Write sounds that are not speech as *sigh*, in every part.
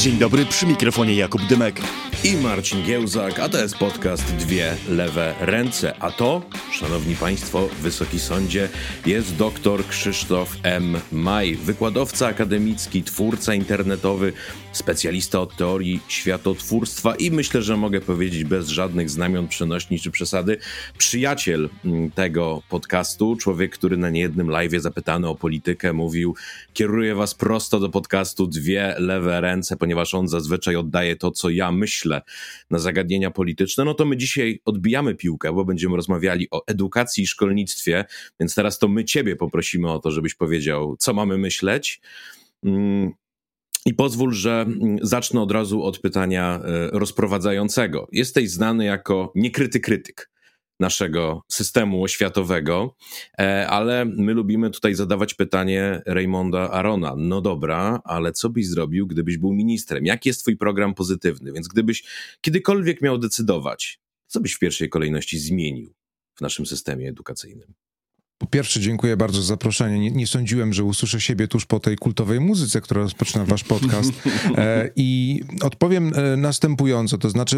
Dzień dobry, przy mikrofonie Jakub Dymek. I Marcin Giełzak, a to jest podcast Dwie Lewe Ręce. A to, szanowni państwo, wysoki sądzie, jest doktor Krzysztof M. Maj, wykładowca akademicki, twórca internetowy, specjalista od teorii światotwórstwa i myślę, że mogę powiedzieć bez żadnych znamion przenośni czy przesady, przyjaciel mm, tego podcastu, człowiek, który na niejednym live zapytany o politykę mówił, kieruję was prosto do podcastu Dwie Lewe Ręce, ponieważ on zazwyczaj oddaje to, co ja myślę na zagadnienia polityczne, no to my dzisiaj odbijamy piłkę, bo będziemy rozmawiali o edukacji i szkolnictwie, więc teraz to my ciebie poprosimy o to, żebyś powiedział, co mamy myśleć. Mm, I pozwól, że mm, zacznę od razu od pytania e, rozprowadzającego. Jesteś znany jako niekryty krytyk naszego systemu oświatowego, e, ale my lubimy tutaj zadawać pytanie Raymonda Arona. No dobra, ale co byś zrobił, gdybyś był ministrem? Jaki jest twój program pozytywny? Więc gdybyś kiedykolwiek miał decydować, co byś w pierwszej kolejności zmienił w naszym systemie edukacyjnym? Po pierwsze, dziękuję bardzo za zaproszenie. Nie, nie, sądziłem, że usłyszę siebie tuż po tej kultowej muzyce, która rozpoczyna wasz podcast. E, I odpowiem e, następująco, to znaczy,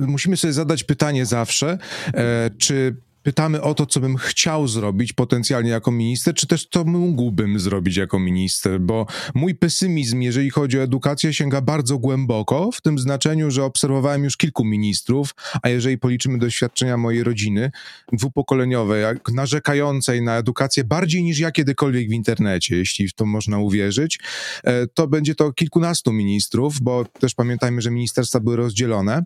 e, musimy sobie zadać pytanie zawsze, e, czy pytamy o to, co bym chciał zrobić potencjalnie jako minister, czy też co mógłbym zrobić jako minister, bo mój pesymizm, jeżeli chodzi o edukację, sięga bardzo głęboko, w tym znaczeniu, że obserwowałem już kilku ministrów, a jeżeli policzymy doświadczenia mojej rodziny dwupokoleniowej, narzekającej na edukację bardziej niż ja kiedykolwiek w internecie, jeśli w to można uwierzyć, e, to będzie to kilkunastu ministrów, bo też pamiętajmy, że ministerstwa były rozdzielone.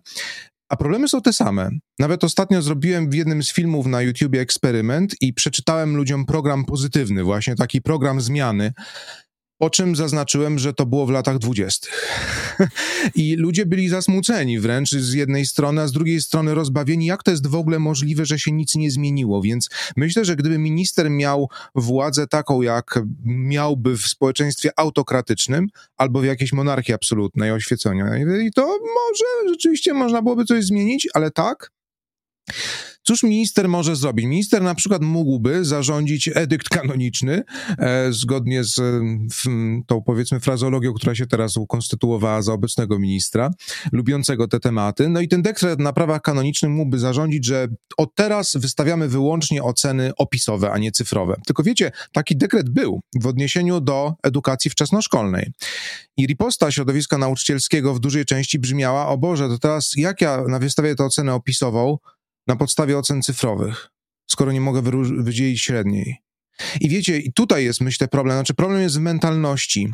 A problemy są te same. Nawet ostatnio zrobiłem w jednym z filmów na YouTubie eksperyment i przeczytałem ludziom program pozytywny, właśnie taki program zmiany. Po czym zaznaczyłem, że to było w latach dwudziestych. *laughs* I ludzie byli zasmuceni wręcz z jednej strony, a z drugiej strony rozbawieni, jak to jest w ogóle możliwe, że się nic nie zmieniło. Więc myślę, że gdyby minister miał władzę taką, jak miałby w społeczeństwie autokratycznym albo w jakiejś monarchii absolutnej oświeconej, to może rzeczywiście można byłoby coś zmienić, ale tak, Cóż minister może zrobić? Minister na przykład mógłby zarządzić edykt kanoniczny, e, zgodnie z w, tą powiedzmy frazologią, która się teraz ukonstytuowała za obecnego ministra, lubiącego te tematy. No i ten dekret na prawach kanonicznych mógłby zarządzić, że od teraz wystawiamy wyłącznie oceny opisowe, a nie cyfrowe. Tylko wiecie, taki dekret był w odniesieniu do edukacji wczesnoszkolnej. I riposta środowiska nauczycielskiego w dużej części brzmiała, o Boże, to teraz jak ja wystawię tę ocenę opisową, na podstawie ocen cyfrowych, skoro nie mogę wydzielić średniej. I wiecie, i tutaj jest, myślę, problem. Znaczy, problem jest w mentalności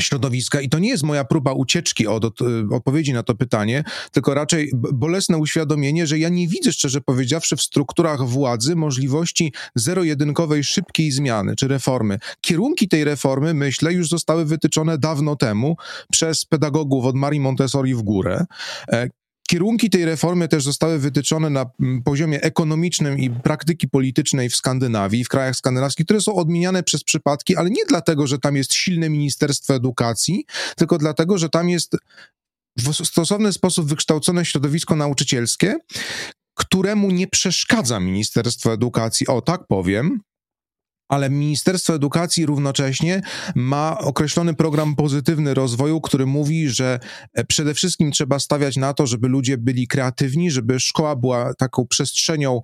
środowiska i to nie jest moja próba ucieczki od, od, odpowiedzi na to pytanie, tylko raczej bolesne uświadomienie, że ja nie widzę, szczerze powiedziawszy, w strukturach władzy możliwości zero-jedynkowej szybkiej zmiany czy reformy. Kierunki tej reformy, myślę, już zostały wytyczone dawno temu przez pedagogów od Marii Montessori w górę. Kierunki tej reformy też zostały wytyczone na mm, poziomie ekonomicznym i praktyki politycznej w Skandynawii, w krajach skandynawskich, które są odmieniane przez przypadki, ale nie dlatego, że tam jest silne Ministerstwo Edukacji, tylko dlatego, że tam jest w stosowny sposób wykształcone środowisko nauczycielskie, któremu nie przeszkadza Ministerstwo Edukacji, o tak powiem, ale Ministerstwo Edukacji równocześnie ma określony program pozytywny rozwoju, który mówi, że e, przede wszystkim trzeba stawiać na to, żeby ludzie byli kreatywni, żeby szkoła była taką przestrzenią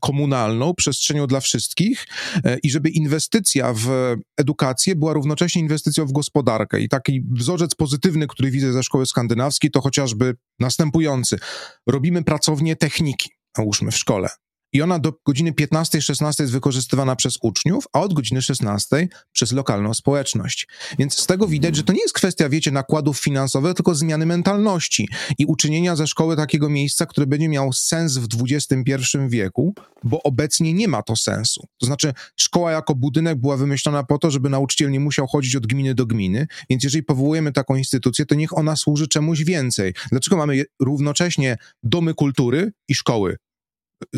komunalną, przestrzenią dla wszystkich e, i żeby inwestycja w edukację była równocześnie inwestycją w gospodarkę. I taki wzorzec pozytywny, który widzę ze szkoły skandynawskiej, to chociażby następujący. Robimy pracownię techniki, nałóżmy w szkole i ona do godziny 15-16 jest wykorzystywana przez uczniów, a od godziny 16 przez lokalną społeczność. Więc z tego widać, że to nie jest kwestia, wiecie, nakładów finansowych, tylko zmiany mentalności i uczynienia ze szkoły takiego miejsca, które będzie miał sens w XXI wieku, bo obecnie nie ma to sensu. To znaczy, szkoła jako budynek była wymyślona po to, żeby nauczyciel nie musiał chodzić od gminy do gminy, więc jeżeli powołujemy taką instytucję, to niech ona służy czemuś więcej. Dlaczego mamy równocześnie domy kultury i szkoły?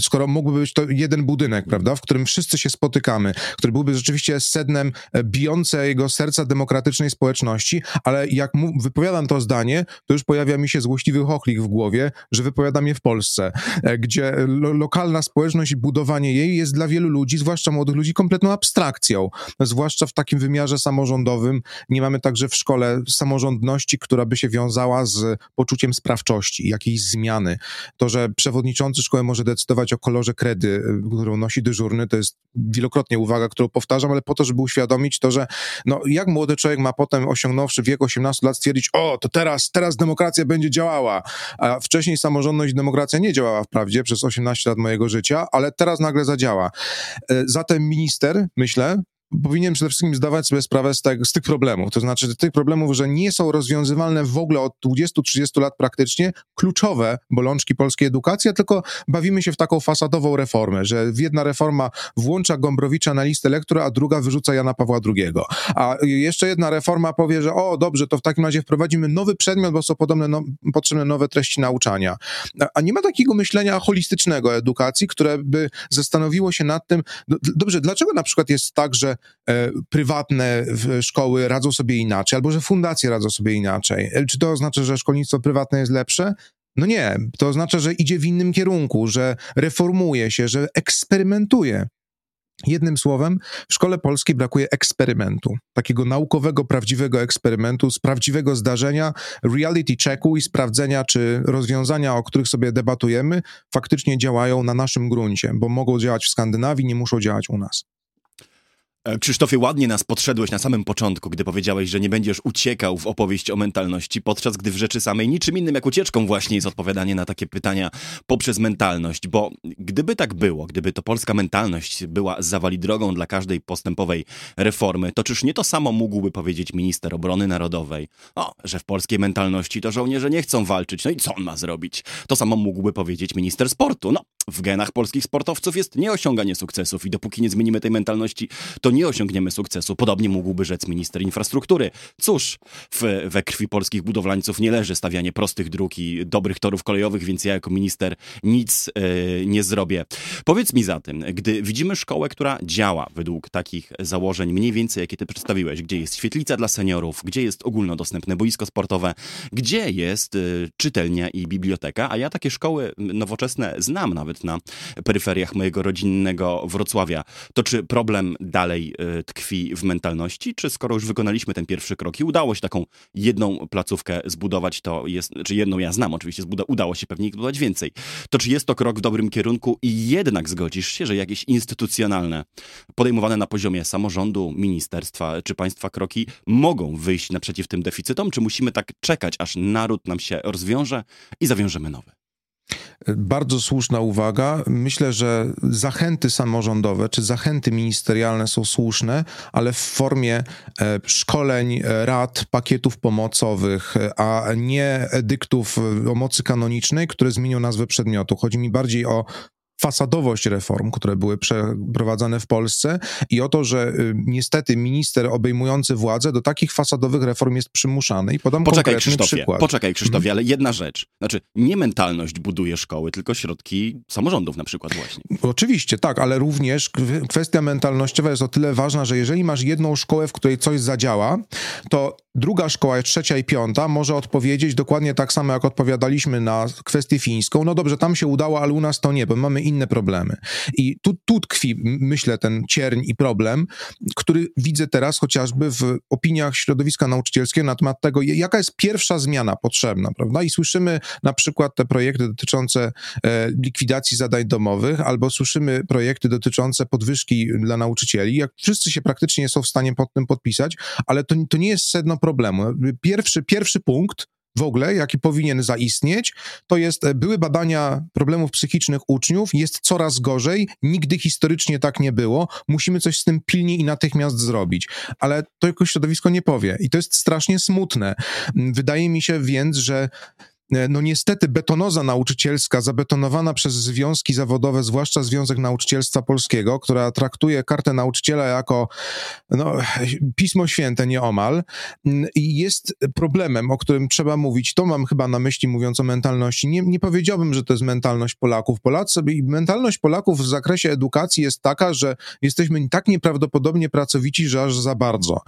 Skoro mógłby być to jeden budynek, prawda, w którym wszyscy się spotykamy, który byłby rzeczywiście sednem e, bijącego serca demokratycznej społeczności, ale jak wypowiadam to zdanie, to już pojawia mi się złośliwy chochlik w głowie, że wypowiadam je w Polsce, e, gdzie lo, lokalna społeczność i budowanie jej jest dla wielu ludzi, zwłaszcza młodych ludzi, kompletną abstrakcją, zwłaszcza w takim wymiarze samorządowym. Nie mamy także w szkole samorządności, która by się wiązała z poczuciem sprawczości, jakiejś zmiany. To, że przewodniczący szkoły może decydować o kolorze kredy, y, którą nosi dyżurny, to jest wielokrotnie uwaga, którą powtarzam, ale po to, żeby uświadomić to, że no, jak młody człowiek ma potem, osiągnąwszy wiek 18 lat, stwierdzić, o, to teraz, teraz demokracja będzie działała, a wcześniej samorządność i demokracja nie działała wprawdzie przez 18 lat mojego życia, ale teraz nagle zadziała. Y, zatem minister, myślę, powinien przede wszystkim zdawać sobie sprawę z, z, tych problemów. To znaczy tych problemów, że nie są rozwiązywalne w ogóle od 20-30 lat praktycznie kluczowe bolączki polskiej edukacji, a tylko bawimy się w taką fasadową reformę, że jedna reforma włącza Gombrowicza na listę lektora, a druga wyrzuca Jana Pawła II. A jeszcze jedna reforma powie, że o, dobrze, to w takim razie wprowadzimy nowy przedmiot, bo są podobne, no, potrzebne nowe treści nauczania. A, nie ma takiego myślenia holistycznego edukacji, które by zastanowiło się nad tym, dobrze, dlaczego na przykład jest tak, że e, prywatne szkoły radzą sobie inaczej, albo że fundacje radzą sobie inaczej. E, czy to oznacza, że szkolnictwo prywatne jest lepsze? No nie, to oznacza, że idzie w innym kierunku, że reformuje się, że eksperymentuje. Jednym słowem, w szkole polskiej brakuje eksperymentu, takiego naukowego, prawdziwego eksperymentu, z prawdziwego zdarzenia, reality checku i sprawdzenia, czy rozwiązania, o których sobie debatujemy, faktycznie działają na naszym gruncie, bo mogą działać w Skandynawii, nie muszą działać u nas. E, Krzysztofie, ładnie nas podszedłeś na samym początku, gdy powiedziałeś, że nie będziesz uciekał w opowieść o mentalności, podczas gdy w rzeczy samej niczym innym jak ucieczką właśnie jest odpowiadanie na takie pytania poprzez mentalność, bo gdyby tak było, gdyby to polska mentalność była zawali drogą dla każdej postępowej reformy, to czyż nie to samo mógłby powiedzieć minister obrony narodowej? O, że w polskiej mentalności to żołnierze nie chcą walczyć, no i co on ma zrobić? To samo mógłby powiedzieć minister sportu. No, w genach polskich sportowców jest nieosiąganie sukcesów i dopóki nie zmienimy tej mentalności, to nie osiągniemy sukcesu. Podobnie mógłby rzec minister infrastruktury. Cóż, w, we krwi polskich budowlańców nie leży stawianie prostych dróg i dobrych torów kolejowych, więc ja jako minister nic yy, nie zrobię. Powiedz mi zatem, gdy widzimy szkołę, która działa według takich założeń mniej więcej, jakie ty przedstawiłeś, gdzie jest świetlica dla seniorów, gdzie jest ogólnodostępne boisko sportowe, gdzie jest yy, czytelnia i biblioteka, a ja takie szkoły nowoczesne znam nawet na peryferiach mojego rodzinnego Wrocławia, to czy problem dalej y, tkwi w mentalności, czy skoro już wykonaliśmy ten pierwszy krok i udało się taką jedną placówkę zbudować, to jest, czy jedną ja znam oczywiście, zbuda, udało się pewnie ich budować więcej, to czy jest to krok w dobrym kierunku i jednak zgodzisz się, że jakieś instytucjonalne, podejmowane na poziomie samorządu, ministerstwa czy państwa kroki mogą wyjść naprzeciw tym deficytom, czy musimy tak czekać, aż naród nam się rozwiąże i zawiążemy nowy? Bardzo słuszna uwaga. Myślę, że zachęty samorządowe czy zachęty ministerialne są słuszne, ale w formie e, szkoleń, e, rad, pakietów pomocowych, e, a nie edyktów o mocy kanonicznej, które zmienią nazwę przedmiotu. Chodzi mi bardziej o fasadowość reform, które były przeprowadzane w Polsce i o to, że y, niestety minister obejmujący władzę do takich fasadowych reform jest przymuszany. I podam poczekaj, konkretny Krzysztofie, przykład. Poczekaj Krzysztofie, hmm. ale jedna rzecz. Znaczy, nie mentalność buduje szkoły, tylko środki samorządów na przykład właśnie. Oczywiście, tak, ale również kwestia mentalnościowa jest o tyle ważna, że jeżeli masz jedną szkołę, w której coś zadziała, to druga szkoła, trzecia i piąta może odpowiedzieć dokładnie tak samo, jak odpowiadaliśmy na kwestię fińską. No dobrze, tam się udało, ale u nas to nie, bo mamy inne problemy. I tu, tu tkwi, myślę, ten cierń i problem, który widzę teraz chociażby w opiniach środowiska nauczycielskiego na temat tego, jaka jest pierwsza zmiana potrzebna, prawda? I słyszymy na przykład te projekty dotyczące e, likwidacji zadań domowych, albo słyszymy projekty dotyczące podwyżki dla nauczycieli, jak wszyscy się praktycznie są w stanie pod tym podpisać, ale to, to nie jest sedno problemu. Pierwszy, pierwszy punkt w ogóle, jaki powinien zaistnieć, to jest e, były badania problemów psychicznych uczniów, jest coraz gorzej, nigdy historycznie tak nie było, musimy coś z tym pilnie i natychmiast zrobić. Ale to jakoś środowisko nie powie i to jest strasznie smutne. Wydaje mi się więc, że no niestety betonoza nauczycielska zabetonowana przez związki zawodowe, zwłaszcza Związek Nauczycielstwa Polskiego, która traktuje kartę nauczyciela jako no, pismo święte nieomal, jest problemem, o którym trzeba mówić. To mam chyba na myśli, mówiąc o mentalności. Nie, nie powiedziałbym, że to jest mentalność Polaków. Polacy, mentalność Polaków w zakresie edukacji jest taka, że jesteśmy tak nieprawdopodobnie pracowici, że aż za bardzo.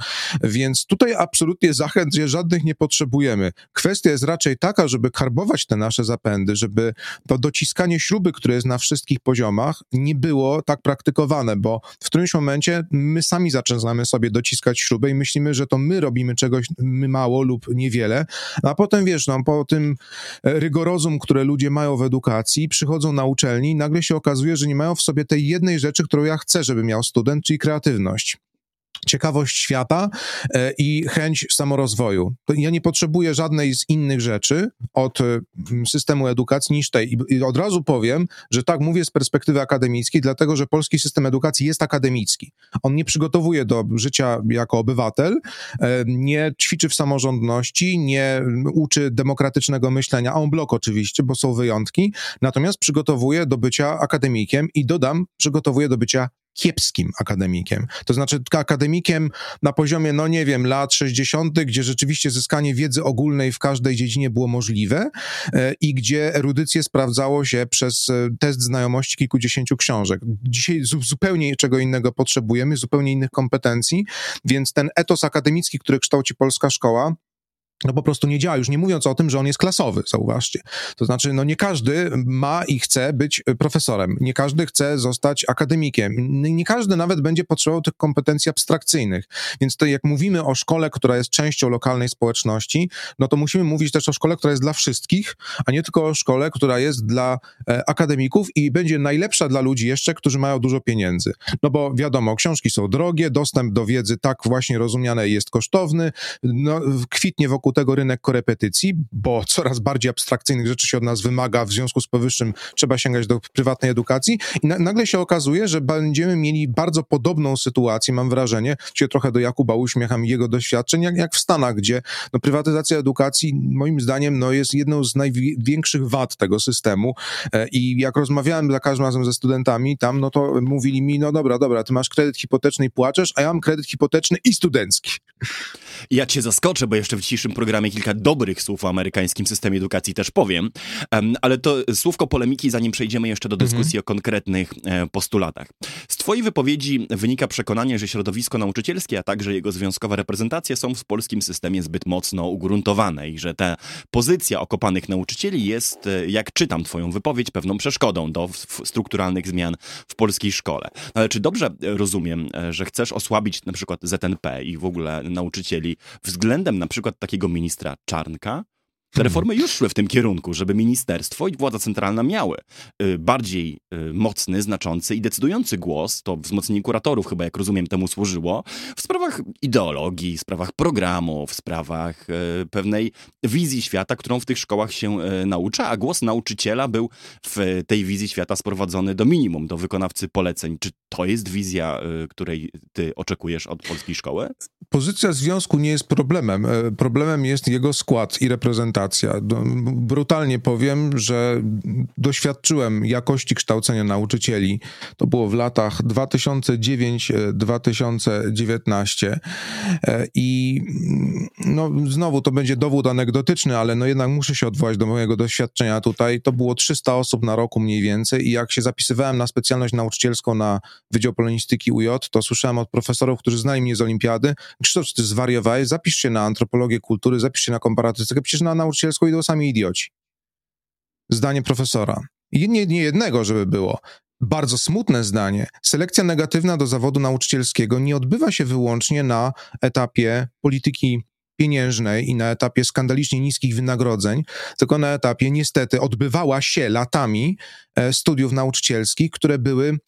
Więc tutaj absolutnie zachęt żadnych nie potrzebujemy. Kwestia jest raczej taka, żeby karbować te nasze zapędy, żeby to dociskanie śruby, które jest na wszystkich poziomach, nie było tak praktykowane, bo w którymś momencie my sami zaczynamy sobie dociskać śrubę i myślimy, że to my robimy czegoś my mało lub niewiele, a potem wiesz, no, po tym rygorozum, które ludzie mają w edukacji, przychodzą na uczelni i nagle się okazuje, że nie mają w sobie tej jednej rzeczy, którą ja chcę, żeby miał student, czyli kreatywność ciekawość świata e, i chęć samorozwoju. Ja nie potrzebuję żadnej z innych rzeczy od systemu edukacji niż tej. I od razu powiem, że tak mówię z perspektywy akademickiej, dlatego że polski system edukacji jest akademicki. On nie przygotowuje do życia jako obywatel, e, nie ćwiczy w samorządności, nie uczy demokratycznego myślenia, a on blok oczywiście, bo są wyjątki, natomiast przygotowuje do bycia akademikiem i dodam, przygotowuje do bycia kiepskim akademikiem. To znaczy akademikiem na poziomie, no nie wiem, lat 60., gdzie rzeczywiście zyskanie wiedzy ogólnej w każdej dziedzinie było możliwe e, i gdzie erudycję sprawdzało się przez e, test znajomości kilkudziesięciu książek. Dzisiaj zupełnie czego innego potrzebujemy, zupełnie innych kompetencji, więc ten etos akademicki, który kształci polska szkoła, no po prostu nie działa, już nie mówiąc o tym, że on jest klasowy, zauważcie. To znaczy, no nie każdy ma i chce być profesorem, nie każdy chce zostać akademikiem, nie każdy nawet będzie potrzebował tych kompetencji abstrakcyjnych. Więc to jak mówimy o szkole, która jest częścią lokalnej społeczności, no to musimy mówić też o szkole, która jest dla wszystkich, a nie tylko o szkole, która jest dla e, akademików i będzie najlepsza dla ludzi jeszcze, którzy mają dużo pieniędzy. No bo wiadomo, książki są drogie, dostęp do wiedzy tak właśnie rozumiane jest kosztowny, no, kwitnie wokół wokół tego rynek korepetycji, bo coraz bardziej abstrakcyjnych rzeczy się od nas wymaga, w związku z powyższym trzeba sięgać do prywatnej edukacji i na, nagle się okazuje, że będziemy mieli bardzo podobną sytuację, mam wrażenie, się trochę do Jakuba uśmiecham i jego doświadczeń, jak, jak w Stanach, gdzie no, prywatyzacja edukacji moim zdaniem no, jest jedną z największych wad tego systemu e, i jak rozmawiałem za każdym razem ze studentami tam, no to mówili mi, no dobra, dobra, ty masz kredyt hipoteczny i płaczesz, a ja mam kredyt hipoteczny i studencki. Ja cię zaskoczę, bo jeszcze w dzisiejszym programie kilka dobrych słów o amerykańskim systemie edukacji też powiem, ale to słówko polemiki, zanim przejdziemy jeszcze do mhm. dyskusji mhm. o konkretnych e, postulatach. Z twojej wypowiedzi wynika przekonanie, że środowisko nauczycielskie, a także jego związkowa reprezentacja są w polskim systemie zbyt mocno ugruntowane i że ta pozycja okopanych nauczycieli jest, e, jak czytam twoją wypowiedź, pewną przeszkodą do strukturalnych zmian w polskiej szkole. No ale czy dobrze rozumiem, e, że chcesz osłabić na przykład ZNP i w ogóle nauczycieli względem na przykład takiego ministra Czarnka, te reformy już szły w tym kierunku, żeby ministerstwo i władza centralna miały y, bardziej y, mocny, znaczący i decydujący głos, to wzmocnienie kuratorów chyba, jak rozumiem, temu służyło, w sprawach ideologii, w sprawach programów, w sprawach y, pewnej wizji świata, którą w tych szkołach się naucza, a głos nauczyciela był w tej wizji świata sprowadzony do minimum, do wykonawcy poleceń. Czy to jest wizja, której ty oczekujesz od polskiej szkoły? Pozycja związku nie jest problemem. E, problemem jest jego skład i reprezentacja. Brutalnie powiem, że doświadczyłem jakości kształcenia nauczycieli. To było w latach 2009-2019 e, i mm, no, znowu to będzie dowód anegdotyczny, ale no jednak muszę się odwołać do mojego doświadczenia tutaj. To było 300 osób na roku mniej więcej i jak się zapisywałem na specjalność nauczycielską na Wydział Polonistyki UJ, to słyszałem od profesorów, którzy znali mnie z olimpiady, Krzysztof, czy ty zwariowałeś? Zapisz się na antropologię kultury, zapisz się na komparatystykę, przecież na nauczycielską idą sami idioci. Zdanie profesora. Nie, nie jednego, żeby było. Bardzo smutne zdanie. Selekcja negatywna do zawodu nauczycielskiego nie odbywa się wyłącznie na etapie polityki pieniężnej i na etapie skandalicznie niskich wynagrodzeń, tylko na etapie niestety odbywała się latami e, studiów nauczycielskich, które były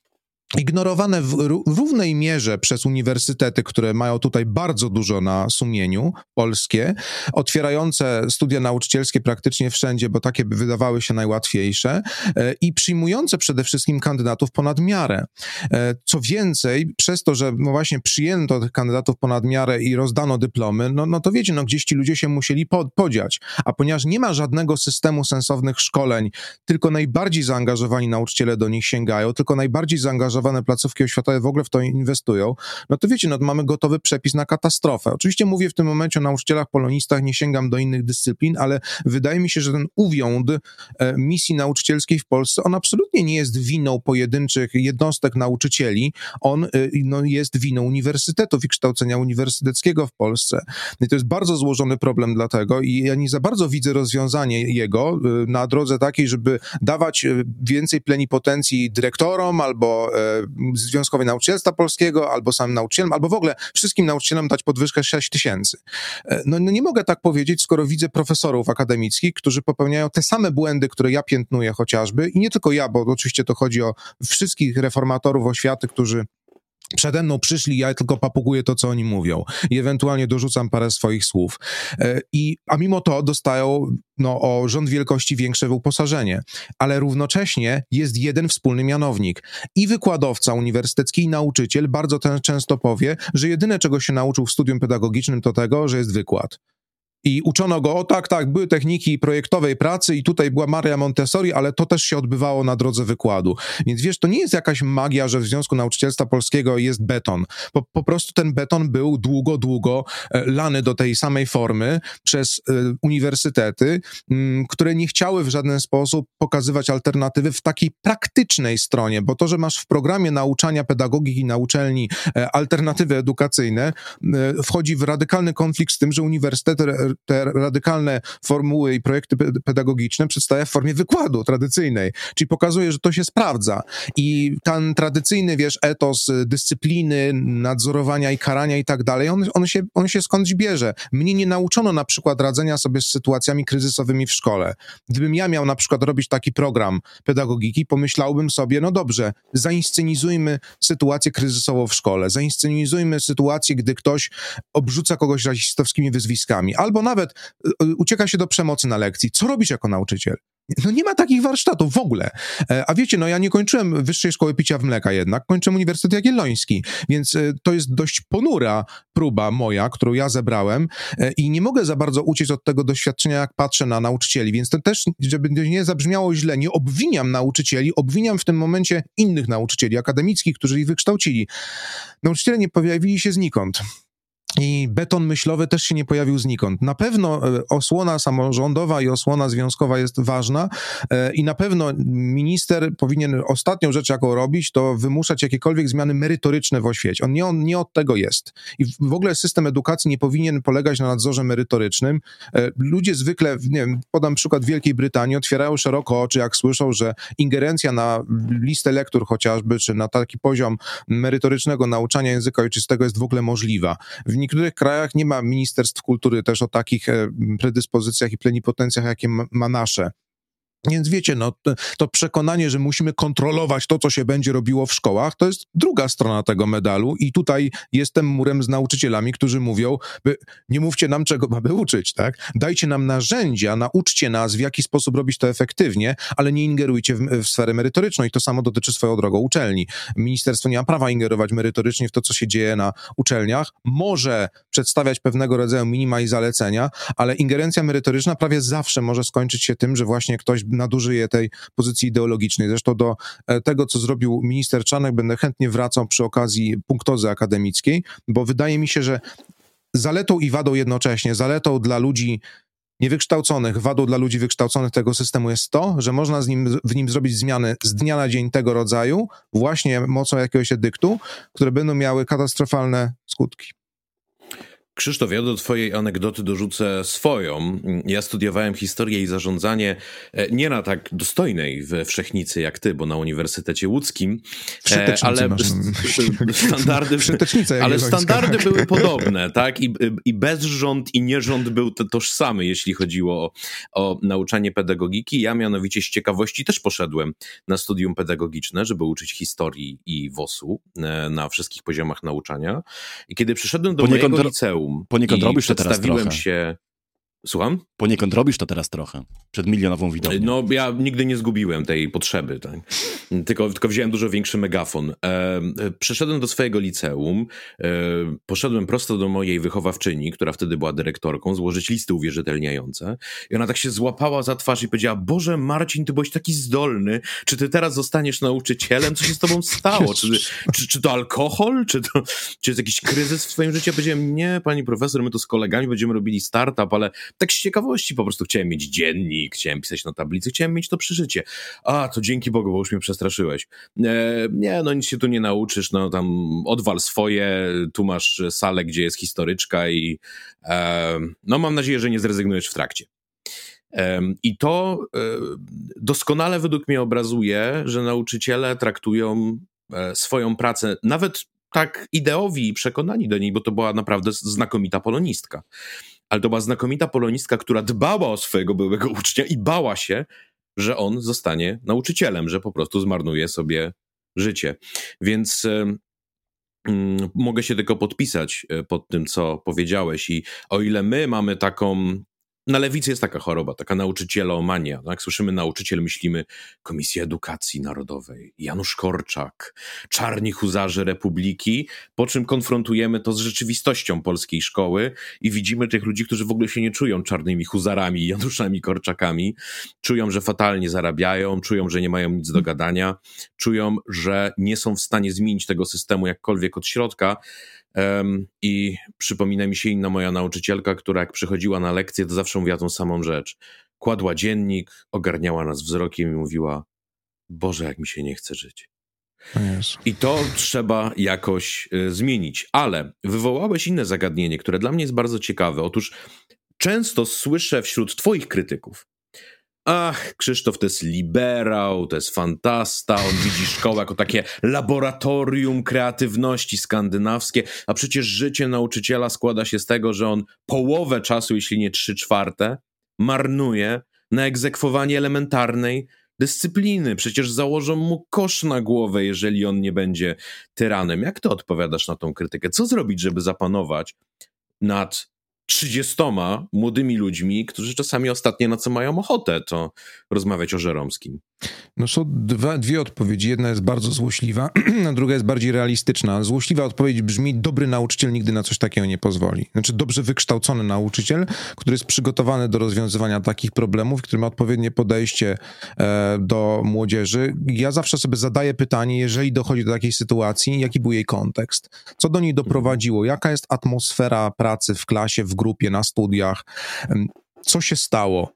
ignorowane w równej mierze przez uniwersytety, które mają tutaj bardzo dużo na sumieniu, polskie, otwierające studia nauczycielskie praktycznie wszędzie, bo takie wydawały się najłatwiejsze e, i przyjmujące przede wszystkim kandydatów ponad miarę. E, co więcej, przez to, że no właśnie przyjęto tych kandydatów ponad miarę i rozdano dyplomy, no, no to wiecie, no gdzieś ci ludzie się musieli podziać, a ponieważ nie ma żadnego systemu sensownych szkoleń, tylko najbardziej zaangażowani nauczyciele do nich sięgają, tylko najbardziej zaangażowani zaangażowane placówki oświatowe w ogóle w to inwestują, no to wiecie, no to mamy gotowy przepis na katastrofę. Oczywiście mówię w tym momencie o nauczycielach polonistach, nie sięgam do innych dyscyplin, ale wydaje mi się, że ten uwiąd e, misji nauczycielskiej w Polsce, on absolutnie nie jest winą pojedynczych jednostek nauczycieli, on e, no, jest winą uniwersytetów i kształcenia uniwersyteckiego w Polsce. I to jest bardzo złożony problem dlatego i ja nie za bardzo widzę rozwiązanie jego e, na drodze takiej, żeby dawać więcej plenipotencji dyrektorom albo Związkowej Nauczycielstwa Polskiego, albo samym nauczycielom, albo w ogóle wszystkim nauczycielom dać podwyżkę 6 tysięcy. E, no, no nie mogę tak powiedzieć, skoro widzę profesorów akademickich, którzy popełniają te same błędy, które ja piętnuję chociażby i nie tylko ja, bo oczywiście to chodzi o wszystkich reformatorów oświaty, którzy przede mną przyszli, ja tylko papuguję to, co oni mówią i ewentualnie dorzucam parę swoich słów. E, I, a mimo to dostają no, o rząd wielkości większe uposażenie, ale równocześnie jest jeden wspólny mianownik. I wykładowca uniwersytecki, i nauczyciel bardzo ten często powie, że jedyne, czego się nauczył w studium pedagogicznym, to tego, że jest wykład. I uczono go, o tak, tak, były techniki projektowej pracy i tutaj była Maria Montessori, ale to też się odbywało na drodze wykładu. Więc wiesz, to nie jest jakaś magia, że w Związku Nauczycielstwa Polskiego jest beton. Po, po prostu ten beton był długo, długo e, lany do tej samej formy przez e, uniwersytety, m, które nie chciały w żaden sposób pokazywać alternatywy w takiej praktycznej stronie, bo to, że masz w programie nauczania pedagogiki na uczelni e, alternatywy edukacyjne, wchodzi w radykalny konflikt z tym, że uniwersytet te radykalne formuły i projekty pedagogiczne przedstawia w formie wykładu tradycyjnej, czyli pokazuje, że to się sprawdza. I ten tradycyjny, wiesz, etos dyscypliny, nadzorowania i karania i tak dalej, on, on, się, on się skądś bierze. Mnie nie nauczono na przykład radzenia sobie z sytuacjami kryzysowymi w szkole. Gdybym ja miał na przykład robić taki program pedagogiki, pomyślałbym sobie, no dobrze, zainscenizujmy sytuację kryzysową w szkole, zainscenizujmy sytuację, gdy ktoś obrzuca kogoś rasistowskimi wyzwiskami, albo albo nawet y, y, ucieka się do przemocy na lekcji. Co robisz jako nauczyciel? No nie ma takich warsztatów w ogóle. E, a wiecie, no ja nie kończyłem Wyższej Szkoły Picia w Mleka jednak, kończyłem Uniwersytet Jagielloński, więc e, to jest dość ponura próba moja, którą ja zebrałem e, i nie mogę za bardzo uciec od tego doświadczenia, jak patrzę na nauczycieli, więc to też, żeby nie zabrzmiało źle, nie obwiniam nauczycieli, obwiniam w tym momencie innych nauczycieli akademickich, którzy ich wykształcili. Nauczyciele nie pojawili się znikąd. I beton myślowy też się nie pojawił znikąd. Na pewno e, osłona samorządowa i osłona związkowa jest ważna e, i na pewno minister powinien ostatnią rzecz, jaką robić, to wymuszać jakiekolwiek zmiany merytoryczne w oświecie. On nie, on nie od tego jest. I w ogóle system edukacji nie powinien polegać na nadzorze merytorycznym. E, ludzie zwykle, nie wiem, podam przykład Wielkiej Brytanii, otwierają szeroko oczy, jak słyszą, że ingerencja na listę lektur chociażby, czy na taki poziom merytorycznego nauczania języka ojczystego jest w ogóle możliwa. W niektórych krajach nie ma ministerstw kultury też o takich e, predyspozycjach i plenipotencjach, jakie ma nasze. Więc wiecie, no, to przekonanie, że musimy kontrolować to, co się będzie robiło w szkołach, to jest druga strona tego medalu i tutaj jestem murem z nauczycielami, którzy mówią, nie mówcie nam, czego mamy uczyć, tak? Dajcie nam narzędzia, nauczcie nas, w jaki sposób robić to efektywnie, ale nie ingerujcie w, w sferę merytoryczną i to samo dotyczy swoją drogą uczelni. Ministerstwo nie ma prawa ingerować merytorycznie w to, co się dzieje na uczelniach. Może przedstawiać pewnego rodzaju minima i zalecenia, ale ingerencja merytoryczna prawie zawsze może skończyć się tym, że właśnie ktoś nadużyje tej pozycji ideologicznej. Zresztą do e, tego, co zrobił minister Czanek, będę chętnie wracał przy okazji punktozy akademickiej, bo wydaje mi się, że zaletą i wadą jednocześnie, zaletą dla ludzi niewykształconych, wadą dla ludzi wykształconych tego systemu jest to, że można z nim, w nim zrobić zmiany z dnia na dzień tego rodzaju, właśnie mocą jakiegoś edyktu, które będą miały katastrofalne skutki. Krzysztof, ja do twojej anegdoty dorzucę swoją. Ja studiowałem historię i zarządzanie e, nie na tak dostojnej we Wszechnicy jak ty, bo na Uniwersytecie Łódzkim, e, ale *laughs* standardy, ale standardy *laughs* były podobne, tak? I, i bezrząd i nierząd był tożsamy, jeśli chodziło o, o nauczanie pedagogiki. Ja mianowicie z ciekawości też poszedłem na studium pedagogiczne, żeby uczyć historii i WOS-u e, na wszystkich poziomach nauczania. I kiedy przyszedłem do Poniekąd mojego liceum poniekąd robisz to teraz trochę. się Słucham? Poniekąd robisz to teraz trochę, przed milionową widownią. No, ja nigdy nie zgubiłem tej potrzeby, tak? tylko, tylko wziąłem dużo większy megafon. E, e, przeszedłem do swojego liceum, e, poszedłem prosto do mojej wychowawczyni, która wtedy była dyrektorką, złożyć listy uwierzytelniające i ona tak się złapała za twarz i powiedziała, Boże Marcin, ty byłeś taki zdolny, czy ty teraz zostaniesz nauczycielem? Co się z tobą stało? Czy, czy, czy to alkohol? Czy to, czy jest jakiś kryzys w twoim życiu? Ja powiedziałem, nie, pani profesor, my to z kolegami będziemy robili startup, ale tak z ciekawości po prostu chciałem mieć dziennik, chciałem pisać na tablicy, chciałem mieć to przeżycie. A, to dzięki Bogu, bo już mnie przestraszyłeś. E, nie, no nic się tu nie nauczysz, no tam odwal swoje, tu masz salę, gdzie jest historyczka i e, no mam nadzieję, że nie zrezygnujesz w trakcie. I to e, doskonale według mnie obrazuje, że nauczyciele traktują e, swoją pracę, nawet tak ideowi i przekonani do niej, bo to była naprawdę znakomita polonistka ale to była znakomita polonistka, która dbała o swojego byłego ucznia i bała się, że on zostanie nauczycielem, że po prostu zmarnuje sobie życie. Więc y, mogę się tylko podpisać e, pod tym, co powiedziałeś. I o ile my mamy taką na lewicy jest taka choroba, taka nauczycielomania. Jak słyszymy nauczyciel, myślimy Komisja Edukacji Narodowej, Janusz Korczak, czarni huzarzy Republiki, po czym konfrontujemy to z rzeczywistością polskiej szkoły i widzimy tych ludzi, którzy w ogóle się nie czują czarnymi huzarami, Januszami Korczakami, czują, że fatalnie zarabiają, czują, że nie mają nic do gadania, czują, że nie są w stanie zmienić tego systemu jakkolwiek od środka, i przypomina mi się inna moja nauczycielka, która jak przychodziła na lekcję, to zawsze mówiła tą samą rzecz. Kładła dziennik, ogarniała nas wzrokiem i mówiła: Boże, jak mi się nie chce żyć. I to trzeba jakoś y, zmienić. Ale wywołałeś inne zagadnienie, które dla mnie jest bardzo ciekawe. Otóż często słyszę wśród Twoich krytyków, Ach, Krzysztof to jest liberał, to jest fantasta, on widzi szkołę jako takie laboratorium kreatywności skandynawskie, a przecież życie nauczyciela składa się z tego, że on połowę czasu, jeśli nie trzy czwarte, marnuje na egzekwowanie elementarnej dyscypliny. Przecież założą mu kosz na głowę, jeżeli on nie będzie tyranem. Jak ty odpowiadasz na tą krytykę? Co zrobić, żeby zapanować nad trzydziestoma młodymi ludźmi, którzy czasami ostatnie na co mają ochotę, to rozmawiać o Żeromskim. No są dwa, dwie odpowiedzi. Jedna jest bardzo złośliwa, *clears throat* a druga jest bardziej realistyczna. Złośliwa odpowiedź brzmi: dobry nauczyciel nigdy na coś takiego nie pozwoli. Znaczy, dobrze wykształcony nauczyciel, który jest przygotowany do rozwiązywania takich problemów, który ma odpowiednie podejście e, do młodzieży. Ja zawsze sobie zadaję pytanie, jeżeli dochodzi do takiej sytuacji, jaki był jej kontekst? Co do niej doprowadziło? Jaka jest atmosfera pracy w klasie, w grupie, na studiach? Co się stało.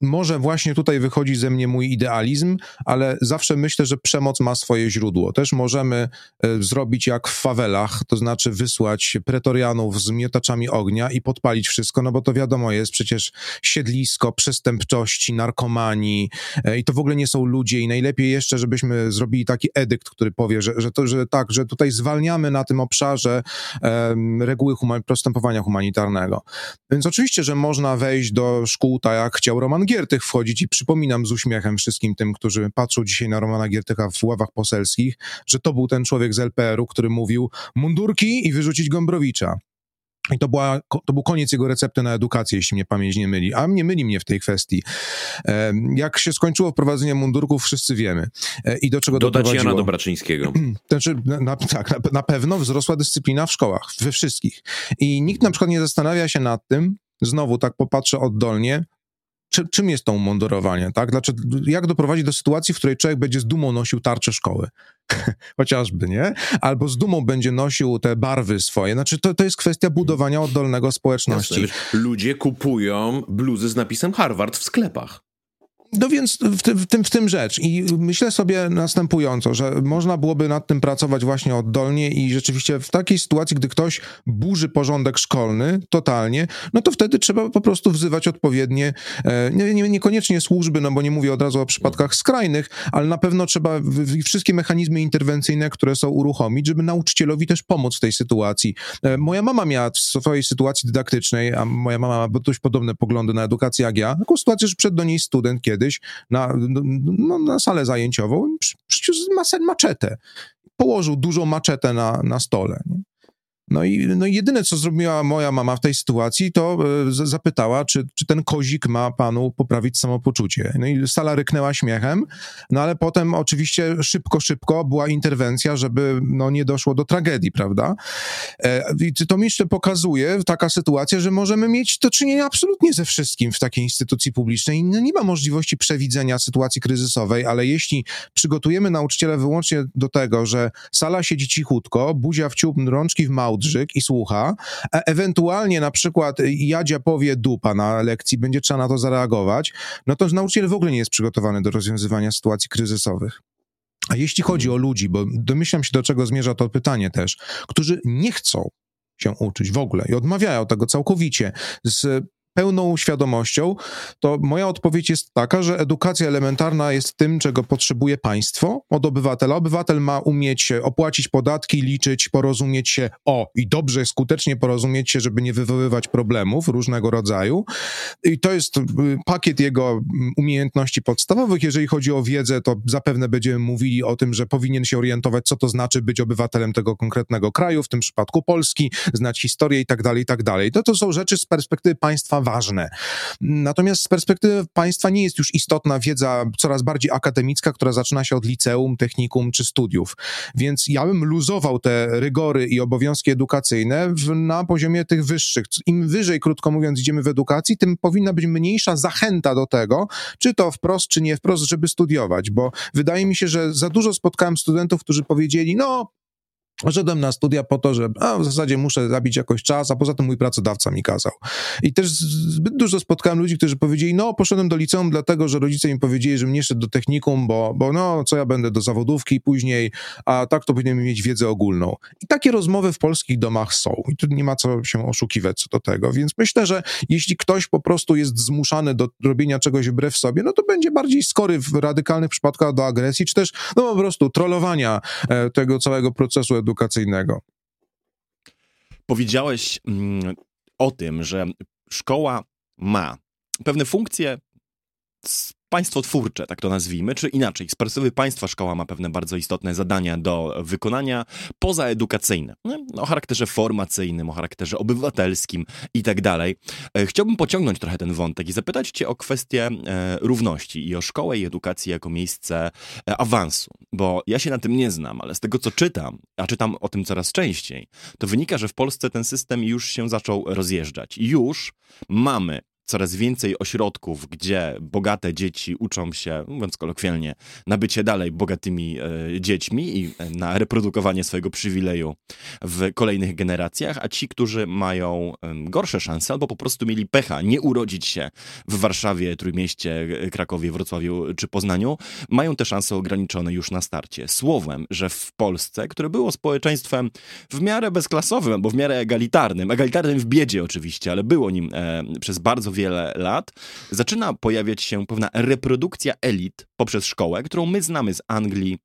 Może właśnie tutaj wychodzi ze mnie mój idealizm, ale zawsze myślę, że przemoc ma swoje źródło. Też możemy e, zrobić jak w fawelach, to znaczy wysłać pretorianów z miotaczami ognia i podpalić wszystko, no bo to wiadomo jest przecież siedlisko przestępczości, narkomanii e, i to w ogóle nie są ludzie i najlepiej jeszcze, żebyśmy zrobili taki edykt, który powie, że, że, to, że tak, że tutaj zwalniamy na tym obszarze um, reguły huma postępowania humanitarnego. Więc oczywiście, że można wejść do szkół, tak jak chciał Roman Giertych wchodzić i przypominam z uśmiechem wszystkim tym, którzy patrzą dzisiaj na Romana Giertycha w ławach poselskich, że to był ten człowiek z LPR-u, który mówił mundurki i wyrzucić Gombrowicza. I to, była, to był koniec jego recepty na edukację, jeśli mnie pamięć nie myli. A mnie myli mnie w tej kwestii. Jak się skończyło wprowadzenie mundurków, wszyscy wiemy. E, I do czego Dodać doprowadziło. Jana Dobraczyńskiego. *clears throat* Znaczy, na, tak, na, na pewno wzrosła dyscyplina w szkołach, we wszystkich. I nikt na przykład nie zastanawia się nad tym, znowu tak popatrzę oddolnie, czy, czym jest to umundurowanie, tak? Znaczy, jak doprowadzić do sytuacji, w której człowiek będzie z dumą nosił tarczę szkoły? *laughs* Chociażby, nie? Albo z dumą będzie nosił te barwy swoje. Znaczy, to, to jest kwestia budowania oddolnego społeczności. Jasne, ludzie kupują bluzy z napisem Harvard w sklepach. No więc w tym, w, tym, w tym rzecz. I myślę sobie następująco, że można byłoby nad tym pracować właśnie oddolnie i rzeczywiście w takiej sytuacji, gdy ktoś burzy porządek szkolny totalnie, no to wtedy trzeba po prostu wzywać odpowiednie, e, nie, nie, niekoniecznie służby, no bo nie mówię od razu o przypadkach skrajnych, ale na pewno trzeba wszystkie mechanizmy interwencyjne, które są uruchomić, żeby nauczycielowi też pomóc w tej sytuacji. E, moja mama miała w swojej sytuacji dydaktycznej, a moja mama ma dość podobne poglądy na edukację jak ja, taką sytuację, że przed do niej student kiedyś na, no, na salę zajęciową przyniósł maczetę. Położył dużą maczetę na, na stole. Nie? No i no jedyne, co zrobiła moja mama w tej sytuacji, to e, zapytała, czy, czy ten kozik ma panu poprawić samopoczucie. No i sala ryknęła śmiechem, no ale potem oczywiście szybko, szybko była interwencja, żeby no, nie doszło do tragedii, prawda? E, I to mi jeszcze pokazuje taka sytuacja, że możemy mieć do czynienia absolutnie ze wszystkim w takiej instytucji publicznej. No, nie ma możliwości przewidzenia sytuacji kryzysowej, ale jeśli przygotujemy nauczyciela wyłącznie do tego, że sala siedzi cichutko, buzia w ciup, rączki w małd, drzyk i słucha, a ewentualnie na przykład Jadzia powie dupa na lekcji, będzie trzeba na to zareagować, no to nauczyciel w ogóle nie jest przygotowany do rozwiązywania sytuacji kryzysowych. A jeśli chodzi o ludzi, bo domyślam się, do czego zmierza to pytanie też, którzy nie chcą się uczyć w ogóle i odmawiają tego całkowicie z pełną świadomością, to moja odpowiedź jest taka, że edukacja elementarna jest tym, czego potrzebuje państwo od obywatela. Obywatel ma umieć opłacić podatki, liczyć, porozumieć się, o i dobrze, skutecznie porozumieć się, żeby nie wywoływać problemów różnego rodzaju. I to jest y, pakiet jego mm, umiejętności podstawowych. Jeżeli chodzi o wiedzę, to zapewne będziemy mówili o tym, że powinien się orientować, co to znaczy być obywatelem tego konkretnego kraju, w tym przypadku Polski, znać historię i tak dalej, i tak dalej. To, to są rzeczy z perspektywy państwa ważne. Natomiast z perspektywy państwa nie jest już istotna wiedza coraz bardziej akademicka, która zaczyna się od liceum, technikum czy studiów. Więc ja bym luzował te rygory i obowiązki edukacyjne w, na poziomie tych wyższych. Im wyżej, krótko mówiąc, idziemy w edukacji, tym powinna być mniejsza zachęta do tego, czy to wprost, czy nie wprost, żeby studiować, bo wydaje mi się, że za dużo spotkałem studentów, którzy powiedzieli, no Poszedłem na studia po to, że a, w zasadzie muszę zabić jakoś czas, a poza tym mój pracodawca mi kazał. I też zbyt dużo spotkałem ludzi, którzy powiedzieli, no poszedłem do liceum dlatego, że rodzice mi powiedzieli, że mnie szedł do technikum, bo, bo no co ja będę do zawodówki później, a tak to powinienem mieć wiedzę ogólną. I takie rozmowy w polskich domach są i tu nie ma co się oszukiwać co do tego, więc myślę, że jeśli ktoś po prostu jest zmuszany do robienia czegoś wbrew sobie, no to będzie bardziej skory w radykalnych przypadkach do agresji, czy też no po prostu trollowania e, tego całego procesu edukacyjnego edukacyjnego. Powiedziałeś mm, o tym, że szkoła ma pewne funkcje państwo twórcze, tak to nazwijmy, czy inaczej, z perspektywy państwa szkoła ma pewne bardzo istotne zadania do wykonania pozaedukacyjne, o charakterze formacyjnym, o charakterze obywatelskim i tak dalej. E, chciałbym pociągnąć trochę ten wątek i zapytać cię o kwestię e, równości i o szkołę i edukację jako miejsce e, awansu, bo ja się na tym nie znam, ale z tego co czytam, a czytam o tym coraz częściej, to wynika, że w Polsce ten system już się zaczął rozjeżdżać. Już mamy coraz więcej ośrodków, gdzie bogate dzieci uczą się, mówiąc kolokwialnie, na bycie dalej bogatymi e, dziećmi i e, na reprodukowanie swojego przywileju w kolejnych generacjach, a ci, którzy mają gorsze szanse albo po prostu mieli pecha nie urodzić się w Warszawie, Trójmieście, e, Krakowie, Wrocławiu czy Poznaniu, mają te szanse ograniczone już na starcie. Słowem, że w Polsce, które było społeczeństwem w miarę bezklasowym, albo w miarę egalitarnym, egalitarnym w biedzie oczywiście, ale było nim przez bardzo wiele lat, zaczyna pojawiać się pewna reprodukcja elit poprzez szkołę, którą my znamy z Anglii,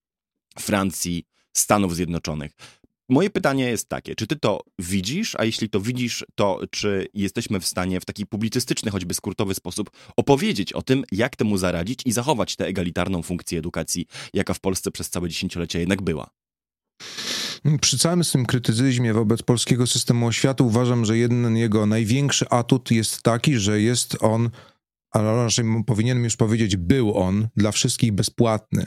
Francji, Stanów Zjednoczonych. Moje pytanie jest takie, czy ty to widzisz, a jeśli to widzisz, to czy jesteśmy w stanie w taki publicystyczny, choćby skrótowy sposób opowiedzieć o tym, jak temu zaradzić i zachować tę egalitarną funkcję edukacji, jaka w Polsce przez całe dziesięciolecia jednak była? Przy całym tym krytycyzmie wobec polskiego systemu oświaty uważam, że jeden jego największy atut jest taki, że jest on ale raczej powinienem już powiedzieć, był on dla wszystkich bezpłatny.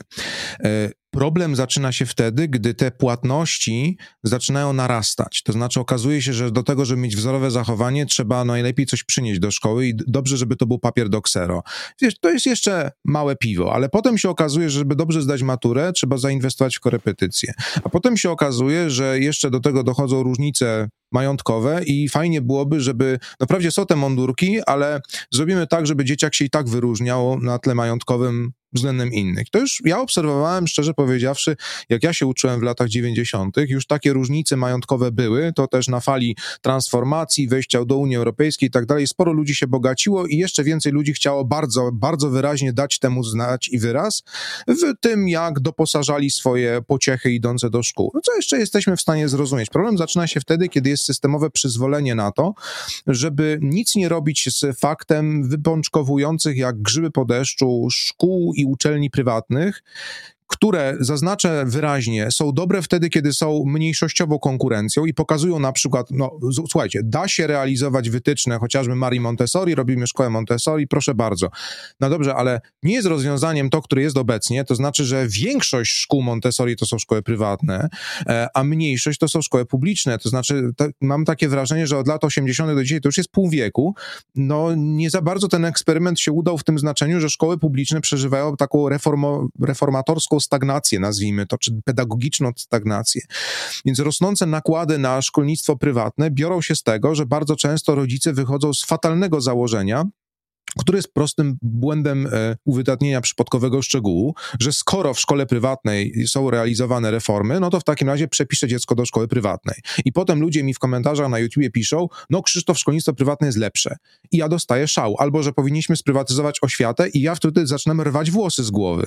Problem zaczyna się wtedy, gdy te płatności zaczynają narastać. To znaczy okazuje się, że do tego, żeby mieć wzorowe zachowanie, trzeba najlepiej coś przynieść do szkoły i dobrze, żeby to był papier do ksero. Wiesz, to jest jeszcze małe piwo, ale potem się okazuje, że żeby dobrze zdać maturę, trzeba zainwestować w korepetycje. A potem się okazuje, że jeszcze do tego dochodzą różnice majątkowe i fajnie byłoby, żeby, no są te mundurki, ale zrobimy tak, żeby dzieciak się i tak wyróżniał na tle majątkowym względem innych. To już ja obserwowałem, szczerze powiedziawszy, jak ja się uczyłem w latach 90., już takie różnice majątkowe były, to też na fali transformacji, wejścia do Unii Europejskiej i tak dalej, sporo ludzi się bogaciło i jeszcze więcej ludzi chciało bardzo, bardzo wyraźnie dać temu znać i wyraz w tym, jak doposażali swoje pociechy idące do szkół. No co jeszcze jesteśmy w stanie zrozumieć? Problem zaczyna się wtedy, kiedy jest systemowe przyzwolenie na to, żeby nic nie robić z faktem wypączkowujących jak grzyby po deszczu szkół i uczelni prywatnych, które, zaznaczę wyraźnie, są dobre wtedy, kiedy są mniejszościową konkurencją i pokazują na przykład, no słuchajcie, da się realizować wytyczne, chociażby Marii Montessori, robimy szkołę Montessori, proszę bardzo. No dobrze, ale nie jest rozwiązaniem to, które jest obecnie, to znaczy, że większość szkół Montessori to są szkoły prywatne, e, a mniejszość to są szkoły publiczne, to znaczy mam takie wrażenie, że od lat 80. do dzisiaj to już jest pół wieku, no nie za bardzo ten eksperyment się udał w tym znaczeniu, że szkoły publiczne przeżywają taką reformo, reformatorską stagnację, nazwijmy to, czy pedagogiczną stagnację. Więc rosnące nakłady na szkolnictwo prywatne biorą się z tego, że bardzo często rodzice wychodzą z fatalnego założenia, który jest prostym błędem e, uwydatnienia przypadkowego szczegółu, że skoro w szkole prywatnej są realizowane reformy, no to w takim razie przepiszę dziecko do szkoły prywatnej. I potem ludzie mi w komentarzach na YouTubie piszą, no Krzysztof, szkolnictwo prywatne jest lepsze. I ja dostaję szał. Albo, że powinniśmy sprywatyzować oświatę i ja wtedy zaczynam rwać włosy z głowy.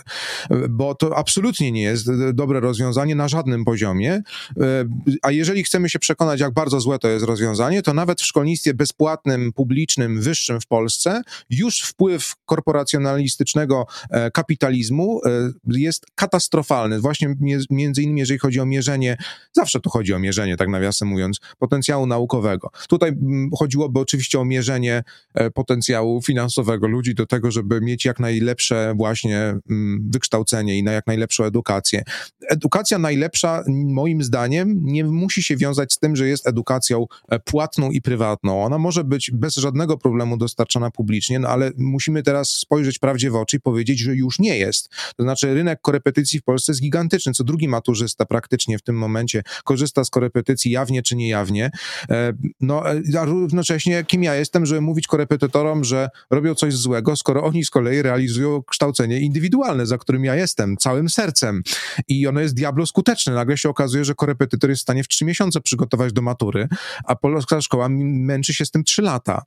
E, bo to absolutnie nie jest dobre rozwiązanie na żadnym poziomie. E, a jeżeli chcemy się przekonać, jak bardzo złe to jest rozwiązanie, to nawet w szkolnictwie bezpłatnym, publicznym, wyższym w Polsce już wpływ korporacjonalistycznego e, kapitalizmu e, jest katastrofalny. Właśnie między innymi, jeżeli chodzi o mierzenie, zawsze tu chodzi o mierzenie, tak nawiasem mówiąc, potencjału naukowego. Tutaj mm, chodziłoby oczywiście o mierzenie e, potencjału finansowego ludzi do tego, żeby mieć jak najlepsze właśnie mm, wykształcenie i na jak najlepszą edukację. Edukacja najlepsza, moim zdaniem, nie musi się wiązać z tym, że jest edukacją płatną i prywatną. Ona może być bez żadnego problemu dostarczana publicznie, no ale musimy teraz spojrzeć prawdzie w oczy i powiedzieć, że już nie jest. To znaczy rynek korepetycji w Polsce jest gigantyczny. Co drugi maturzysta praktycznie w tym momencie korzysta z korepetycji jawnie czy niejawnie. E, no, e, a równocześnie kim ja jestem, żeby mówić korepetytorom, że robią coś złego, skoro oni z kolei realizują kształcenie indywidualne, za którym ja jestem, całym sercem. I ono jest diablo skuteczne. Nagle się okazuje, że korepetytor jest w stanie w trzy miesiące przygotować do matury, a polska szkoła męczy się z tym trzy lata.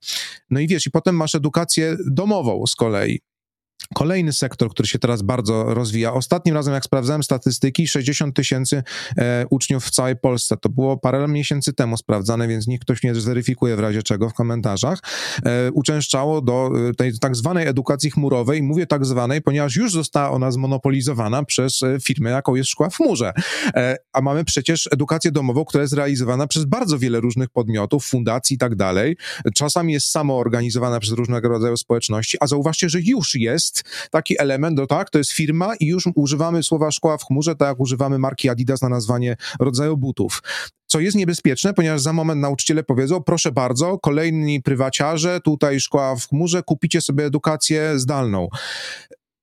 No i wiesz, i potem masz edukację domową z kolei. Kolejny sektor, który się teraz bardzo rozwija. Ostatnim razem, jak sprawdzałem statystyki, 60 tysięcy e, uczniów w całej Polsce. To było parę miesięcy temu sprawdzane, więc niech ktoś mnie zweryfikuje w razie czego w komentarzach. E, uczęszczało do e, tej tak zwanej edukacji chmurowej. Mówię tak zwanej, ponieważ już została ona zmonopolizowana przez e, firmę, jaką jest szkoła w chmurze. E, a mamy przecież edukację domową, która jest realizowana przez bardzo wiele różnych podmiotów, fundacji i tak dalej. Czasami jest samo organizowana przez różnego rodzaju społeczności, a zauważcie, że już jest taki element, no tak, to jest firma i już używamy słowa szkoła w chmurze, tak jak używamy marki Adidas na nazwanie rodzaju butów co jest niebezpieczne, ponieważ za moment nauczyciele powiedzą, proszę bardzo, kolejni prywaciarze, tutaj szkoła w chmurze, kupicie sobie edukację zdalną.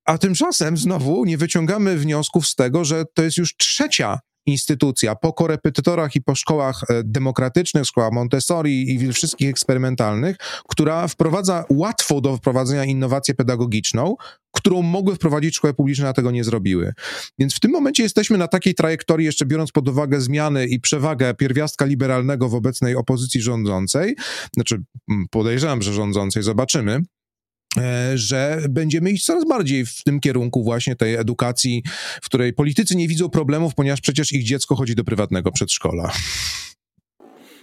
A tymczasem znowu nie wyciągamy wniosków z tego, że to jest już trzecia instytucja po korepetytorach i po szkołach e, demokratycznych, szkołach Montessori i wszystkich eksperymentalnych, która wprowadza łatwą do wprowadzenia innowację pedagogiczną, którą mogły wprowadzić szkoły publiczne, a tego nie zrobiły. Więc w tym momencie jesteśmy na takiej trajektorii, jeszcze biorąc pod uwagę zmiany i przewagę pierwiastka liberalnego w obecnej opozycji rządzącej, znaczy podejrzewam, że rządzącej, zobaczymy, że będziemy iść coraz bardziej w tym kierunku właśnie tej edukacji, w której politycy nie widzą problemów, ponieważ przecież ich dziecko chodzi do prywatnego przedszkola.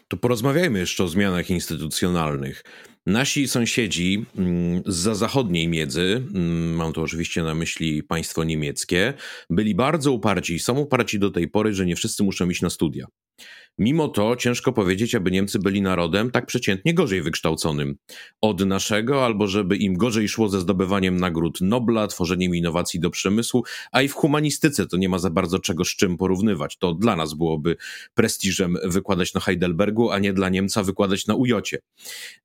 To porozmawiajmy jeszcze o zmianach instytucjonalnych. Nasi sąsiedzi mm, za zachodniej miedzy, mm, mam tu oczywiście na myśli państwo niemieckie, byli bardzo uparci i są uparci do tej pory, że nie wszyscy muszą iść na studia. Mimo to ciężko powiedzieć, aby Niemcy byli narodem tak przeciętnie gorzej wykształconym od naszego, albo żeby im gorzej szło ze zdobywaniem nagród Nobla, tworzeniem innowacji do przemysłu, a i w humanistyce to nie ma za bardzo czego z czym porównywać. To dla nas byłoby prestiżem wykładać na Heidelbergu, a nie dla Niemca wykładać na Ujocie.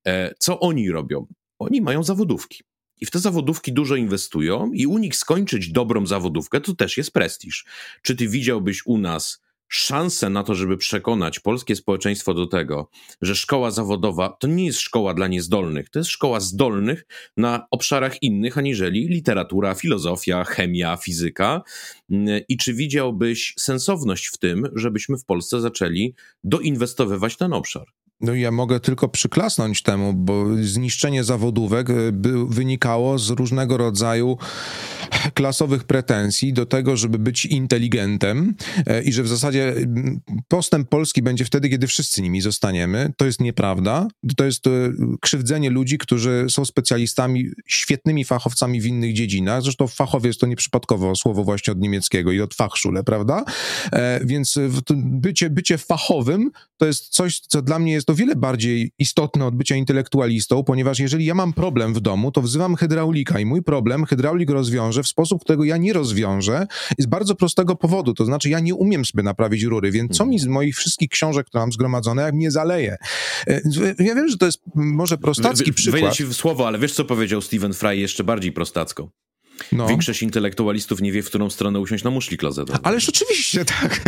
E, co oni robią? Oni mają zawodówki. I w te zawodówki dużo inwestują, i u nich skończyć dobrą zawodówkę to też jest prestiż. Czy ty widziałbyś u nas szansę na to, żeby przekonać polskie społeczeństwo do tego, że szkoła zawodowa to nie jest szkoła dla niezdolnych, to jest szkoła zdolnych na obszarach innych aniżeli literatura, filozofia, chemia, fizyka. I czy widziałbyś sensowność w tym, żebyśmy w Polsce zaczęli doinwestowywać ten obszar? No ja mogę tylko przyklasnąć temu, bo zniszczenie zawodówek e, by, wynikało z różnego rodzaju klasowych pretensji do tego, żeby być inteligentem e, i że w zasadzie postęp Polski będzie wtedy, kiedy wszyscy nimi zostaniemy. To jest nieprawda. To jest e, krzywdzenie ludzi, którzy są specjalistami, świetnymi fachowcami w innych dziedzinach. Zresztą fachowiec to nieprzypadkowo słowo właśnie od niemieckiego i od Fachschule, prawda? Więc bycie, bycie fachowym to jest coś, co dla mnie jest o wiele bardziej istotne od bycia intelektualistą, ponieważ jeżeli ja mam problem w domu, to wzywam hydraulika i mój problem hydraulik rozwiąże w sposób, którego ja nie rozwiążę, z bardzo prostego powodu, to znaczy ja nie umiem sobie naprawić rury, więc co mi z moich wszystkich książek, które mam zgromadzone, jak mnie zaleje? E, ja wiem, że to jest może prostacki przykład. Wejdę ci w słowo, ale wiesz, co powiedział Stephen Fry jeszcze bardziej prostacko? No. Większość intelektualistów nie wie, w którą stronę usiąść na muszli klozetową. Ależ oczywiście, *laughs* tak.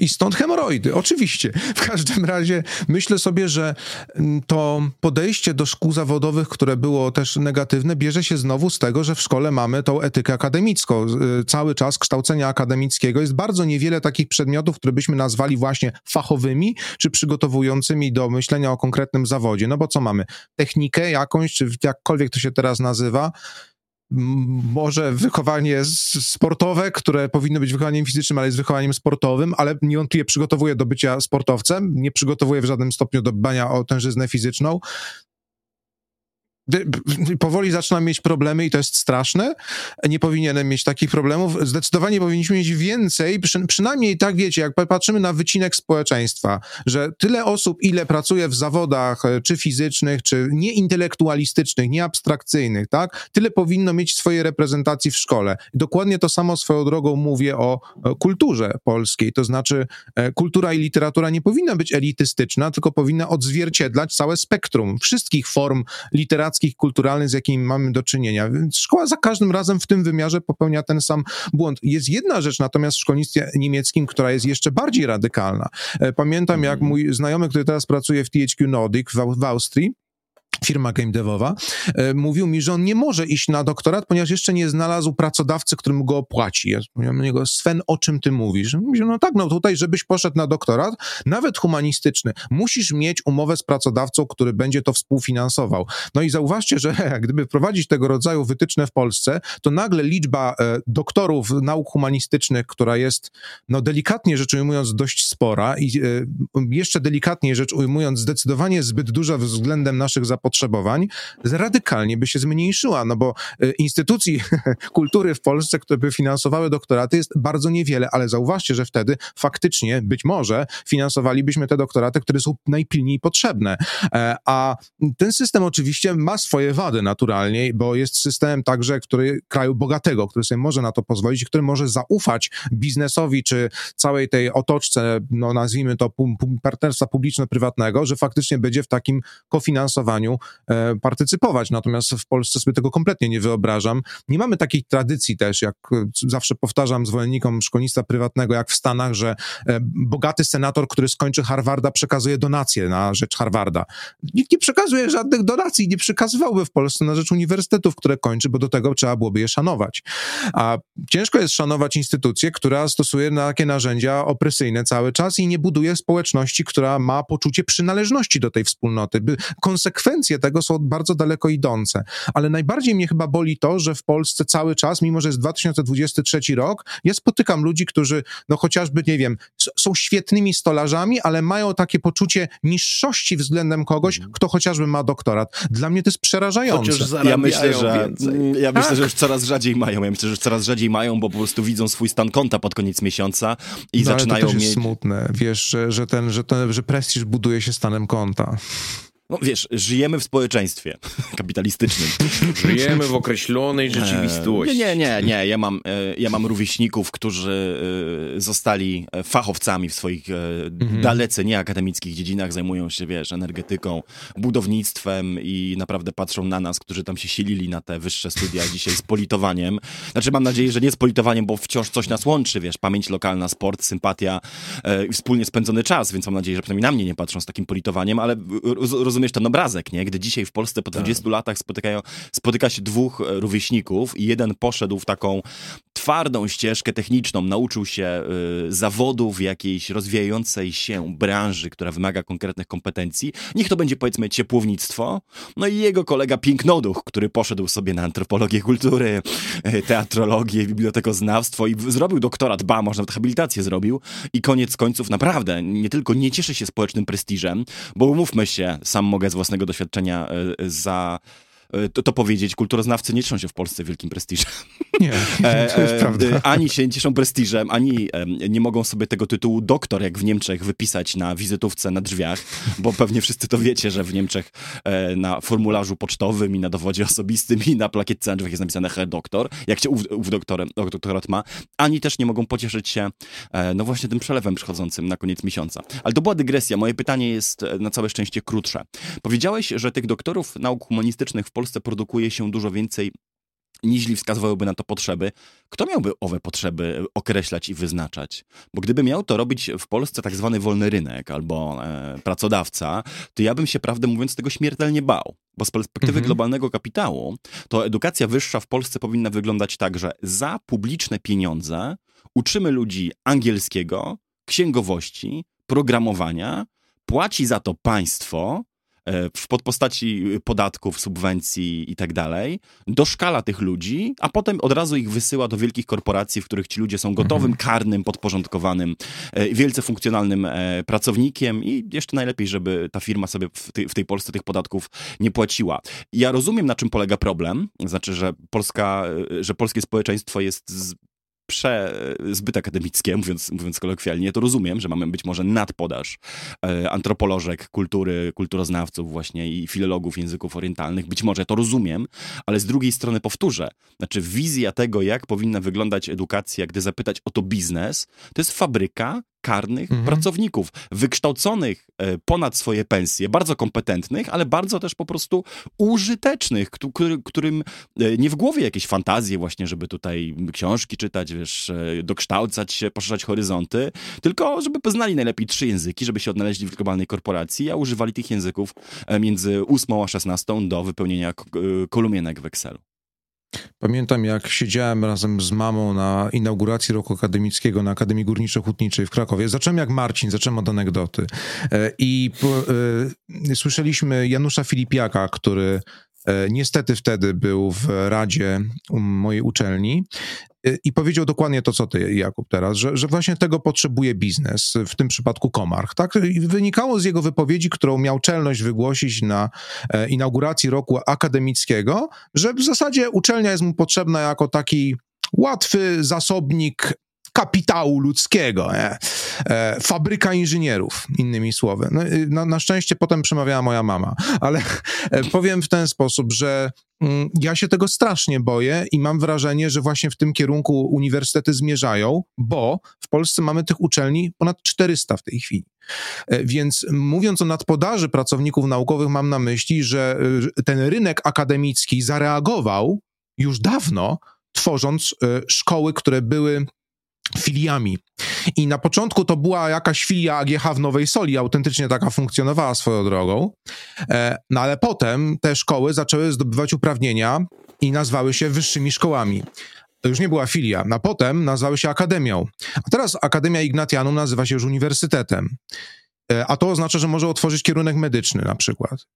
I stąd hemoroidy, oczywiście. W każdym razie myślę sobie, że mm, to podejście do szkół zawodowych, które było też negatywne, bierze się znowu z tego, że w szkole mamy tą etykę akademicką. Y, cały czas kształcenia akademickiego jest bardzo niewiele takich przedmiotów, które byśmy nazwali właśnie fachowymi, czy przygotowującymi do myślenia o konkretnym zawodzie. No bo co mamy? Technikę jakąś, czy jakkolwiek to się teraz nazywa, może wychowanie sportowe, które powinno być wychowaniem fizycznym, ale jest wychowaniem sportowym, ale niewątpliwie przygotowuje do bycia sportowcem, nie przygotowuje w żadnym stopniu do dbania o tężyznę fizyczną powoli zaczynam mieć problemy i to jest straszne. Nie powinienem mieć takich problemów. Zdecydowanie powinniśmy mieć więcej, przy, przynajmniej tak wiecie, jak patrzymy na wycinek społeczeństwa, że tyle osób, ile pracuje w zawodach e, czy fizycznych, czy nieintelektualistycznych, nieabstrakcyjnych, tak? Tyle powinno mieć swojej reprezentacji w szkole. Dokładnie to samo swoją drogą mówię o kulturze polskiej, to znaczy e, kultura i literatura nie powinna być elitystyczna, tylko powinna odzwierciedlać całe spektrum wszystkich form literackich kulturalnych, z jakimi mamy do czynienia. Więc szkoła za każdym razem w tym wymiarze popełnia ten sam błąd. Jest jedna rzecz natomiast w szkolnictwie niemieckim, która jest jeszcze bardziej radykalna. E, pamiętam, jak mhm. mój znajomy, który teraz pracuje w THQ Nordic w, w Austrii, firma game devowa, e, mówił mi, że on nie może iść na doktorat, ponieważ jeszcze nie znalazł pracodawcy, którym go opłaci. Ja mówiłem do niego, Sven, o czym ty mówisz? Mówił, no tak, no tutaj, żebyś poszedł na doktorat, nawet humanistyczny, musisz mieć umowę z pracodawcą, który będzie to współfinansował. No i zauważcie, że *laughs* gdyby wprowadzić tego rodzaju wytyczne w Polsce, to nagle liczba e, doktorów nauk humanistycznych, która jest, no delikatnie rzecz ujmując, dość spora i e, jeszcze delikatniej rzecz ujmując, zdecydowanie zbyt duża względem naszych zapotrzebowań, zapotrzebowań radykalnie by się zmniejszyła, no bo e, instytucji *laughs* kultury w Polsce, które by finansowały doktoraty jest bardzo niewiele, ale zauważcie, że wtedy faktycznie być może finansowalibyśmy te doktoraty, które są najpilniej potrzebne. E, a ten system oczywiście ma swoje wady naturalnie, bo jest systemem także, który kraju bogatego, który sobie może na to pozwolić, który może zaufać biznesowi czy całej tej otoczce, no nazwijmy to partnerstwa publiczno-prywatnego, że faktycznie będzie w takim kofinansowaniu E, partycypować. Natomiast w Polsce sobie tego kompletnie nie wyobrażam. Nie mamy takiej tradycji też, jak e, zawsze powtarzam zwolennikom szkolnictwa prywatnego, jak w Stanach, że e, bogaty senator, który skończy Harvarda, przekazuje donacje na rzecz Harvarda. Nikt nie przekazuje żadnych donacji, nie przekazywałby w Polsce na rzecz uniwersytetów, które kończy, bo do tego trzeba byłoby je szanować. A ciężko jest szanować instytucję, która stosuje takie narzędzia opresyjne cały czas i nie buduje społeczności, która ma poczucie przynależności do tej wspólnoty. Konsekwencje konsekwencje tego są bardzo daleko idące. Ale najbardziej mnie chyba boli to, że w Polsce cały czas, mimo że jest 2023 rok, ja spotykam ludzi, którzy, no chociażby, nie wiem, są świetnymi stolarzami, ale mają takie poczucie niższości względem kogoś, mhm. kto chociażby ma doktorat. Dla mnie to jest przerażające. Ja myślę, że, ja myślę, tak. że już coraz rzadziej mają. Ja myślę, że już coraz rzadziej mają, bo po prostu widzą swój stan konta pod koniec miesiąca i no, zaczynają ale to też jest mieć... smutne, wiesz, że, że, ten, że, ten, że prestiż buduje się stanem konta. No wiesz, żyjemy w społeczeństwie *laughs* kapitalistycznym. *laughs* Żyjemy w określonej e, rzeczywistości. Nie, nie, nie, nie. Ja mam, e, ja mam rówieśników, którzy e, zostali fachowcami w swoich mhm. dalece nieakademickich dziedzinach, zajmują się, wiesz, energetyką, budownictwem i naprawdę patrzą na nas, którzy tam się silili na te wyższe studia dzisiaj z politowaniem. Znaczy mam nadzieję, że nie z politowaniem, bo wciąż coś nas łączy, wiesz, pamięć lokalna, sport, sympatia i wspólnie spędzony czas, więc mam nadzieję, że przynajmniej na mnie nie patrzą z takim politowaniem, ale rozumiem, rozumiesz ten obrazek, nie? Gdy dzisiaj w Polsce po 20 tak. latach spotykają, spotyka się dwóch e, rówieśników i jeden poszedł w taką twardą ścieżkę techniczną, nauczył się y, zawodu w jakiejś rozwijającej się branży, która wymaga konkretnych kompetencji. Niech to będzie powiedzmy ciepłownictwo. No i jego kolega Pinknoduch, który poszedł sobie na antropologię kultury, y, teatrologię, bibliotekoznawstwo i zrobił doktorat, ba, może nawet habilitację zrobił i koniec końców naprawdę nie tylko nie cieszy się społecznym prestiżem, bo umówmy się, sam mogę z własnego doświadczenia y, za E, to, to powiedzieć, kulturoznawcy nie cieszą się w Polsce wielkim prestiżem. Nie, to jest e, prawda. Ani się nie cieszą prestiżem, ani nie mogą sobie tego tytułu doktor, jak w Niemczech, wypisać na wizytówce na drzwiach, bo pewnie wszyscy to wiecie, że w Niemczech e, na formularzu pocztowym i na dowodzie osobistym i na plakietce na drzwiach jest napisane Herr Doktor, jak się ów, ów doktorem, doktorat ma, ani też nie mogą pocieszyć się no właśnie tym przelewem przychodzącym na koniec miesiąca. Ale to była dygresja. Moje pytanie jest na całe szczęście krótsze. Powiedziałeś, że tych doktorów nauk humanistycznych w Polsce produkuje się dużo więcej niźli wskazywałyby na to potrzeby. Kto miałby owe potrzeby określać i wyznaczać? Bo gdyby miał to robić w Polsce tak zwany wolny rynek albo e, pracodawca, to ja bym się, prawdę mówiąc, tego śmiertelnie bał. Bo z perspektywy mhm. globalnego kapitału, to edukacja wyższa w Polsce powinna wyglądać tak, że za publiczne pieniądze uczymy ludzi angielskiego, księgowości, programowania, płaci za to państwo, E, w podpostaci podatków, subwencji i tak dalej, doszkala tych ludzi, a potem od razu ich wysyła do wielkich korporacji, w których ci ludzie są gotowym, mhm. karnym, podporządkowanym, e, wielce funkcjonalnym e, pracownikiem i jeszcze najlepiej, żeby ta firma sobie w tej, w tej Polsce tych podatków nie płaciła. Ja rozumiem, na czym polega problem, znaczy, że Polska, że polskie społeczeństwo jest prze, zbyt akademickie, mówiąc, mówiąc kolokwialnie, to rozumiem, że mamy być może nadpodaż e, antropolożek, kultury, kulturoznawców właśnie i filologów języków orientalnych. Być może to rozumiem, ale z drugiej strony powtórzę, znaczy wizja tego, jak powinna wyglądać edukacja, gdy zapytać o to biznes, to jest fabryka karnych mhm. pracowników, wykształconych e, ponad swoje pensje, bardzo kompetentnych, ale bardzo też po prostu użytecznych, który, którym e, nie w głowie jakieś fantazje właśnie, żeby tutaj książki czytać, wiesz, e, dokształcać się, poszerzać horyzonty, tylko żeby poznali najlepiej trzy języki, żeby się odnaleźli w globalnej korporacji, a używali tych języków między 8 a 16 do wypełnienia kolumienek w Excelu. Pamiętam, jak siedziałem razem z mamą na inauguracji roku akademickiego na Akademii Górniczo-Hutniczej w Krakowie. Zacząłem jak Marcin, zacząłem od anegdoty. E, I y, słyszeliśmy Janusza Filipiaka, który e, Niestety wtedy był w radzie mojej uczelni i powiedział dokładnie to, co ty, Jakub, teraz, że, że właśnie tego potrzebuje biznes, w tym przypadku Komarch. Tak? I wynikało z jego wypowiedzi, którą miał czelność wygłosić na e, inauguracji roku akademickiego, że w zasadzie uczelnia jest mu potrzebna jako taki łatwy zasobnik kapitału ludzkiego? E, fabryka inżynierów, innymi słowy. No, y, na, na, szczęście potem przemawiała moja mama, ale e, powiem w ten sposób, że mm, ja się tego strasznie boję i mam wrażenie, że właśnie w tym kierunku uniwersytety zmierzają, bo w Polsce mamy tych uczelni ponad 400 w tej chwili. E, więc mówiąc o nadpodaży pracowników naukowych, mam na myśli, że y, ten rynek akademicki zareagował już dawno, tworząc szkoły, które były filiami. I na początku to była jakaś filia AGH w Nowej Soli, autentycznie taka funkcjonowała swoją drogą, e, no ale potem te szkoły zaczęły zdobywać uprawnienia i nazwały się wyższymi szkołami. To już nie była filia, a potem nazwały się akademią. A teraz Akademia Ignatianum nazywa się już uniwersytetem. E, a to oznacza, że może otworzyć kierunek medyczny na przykład.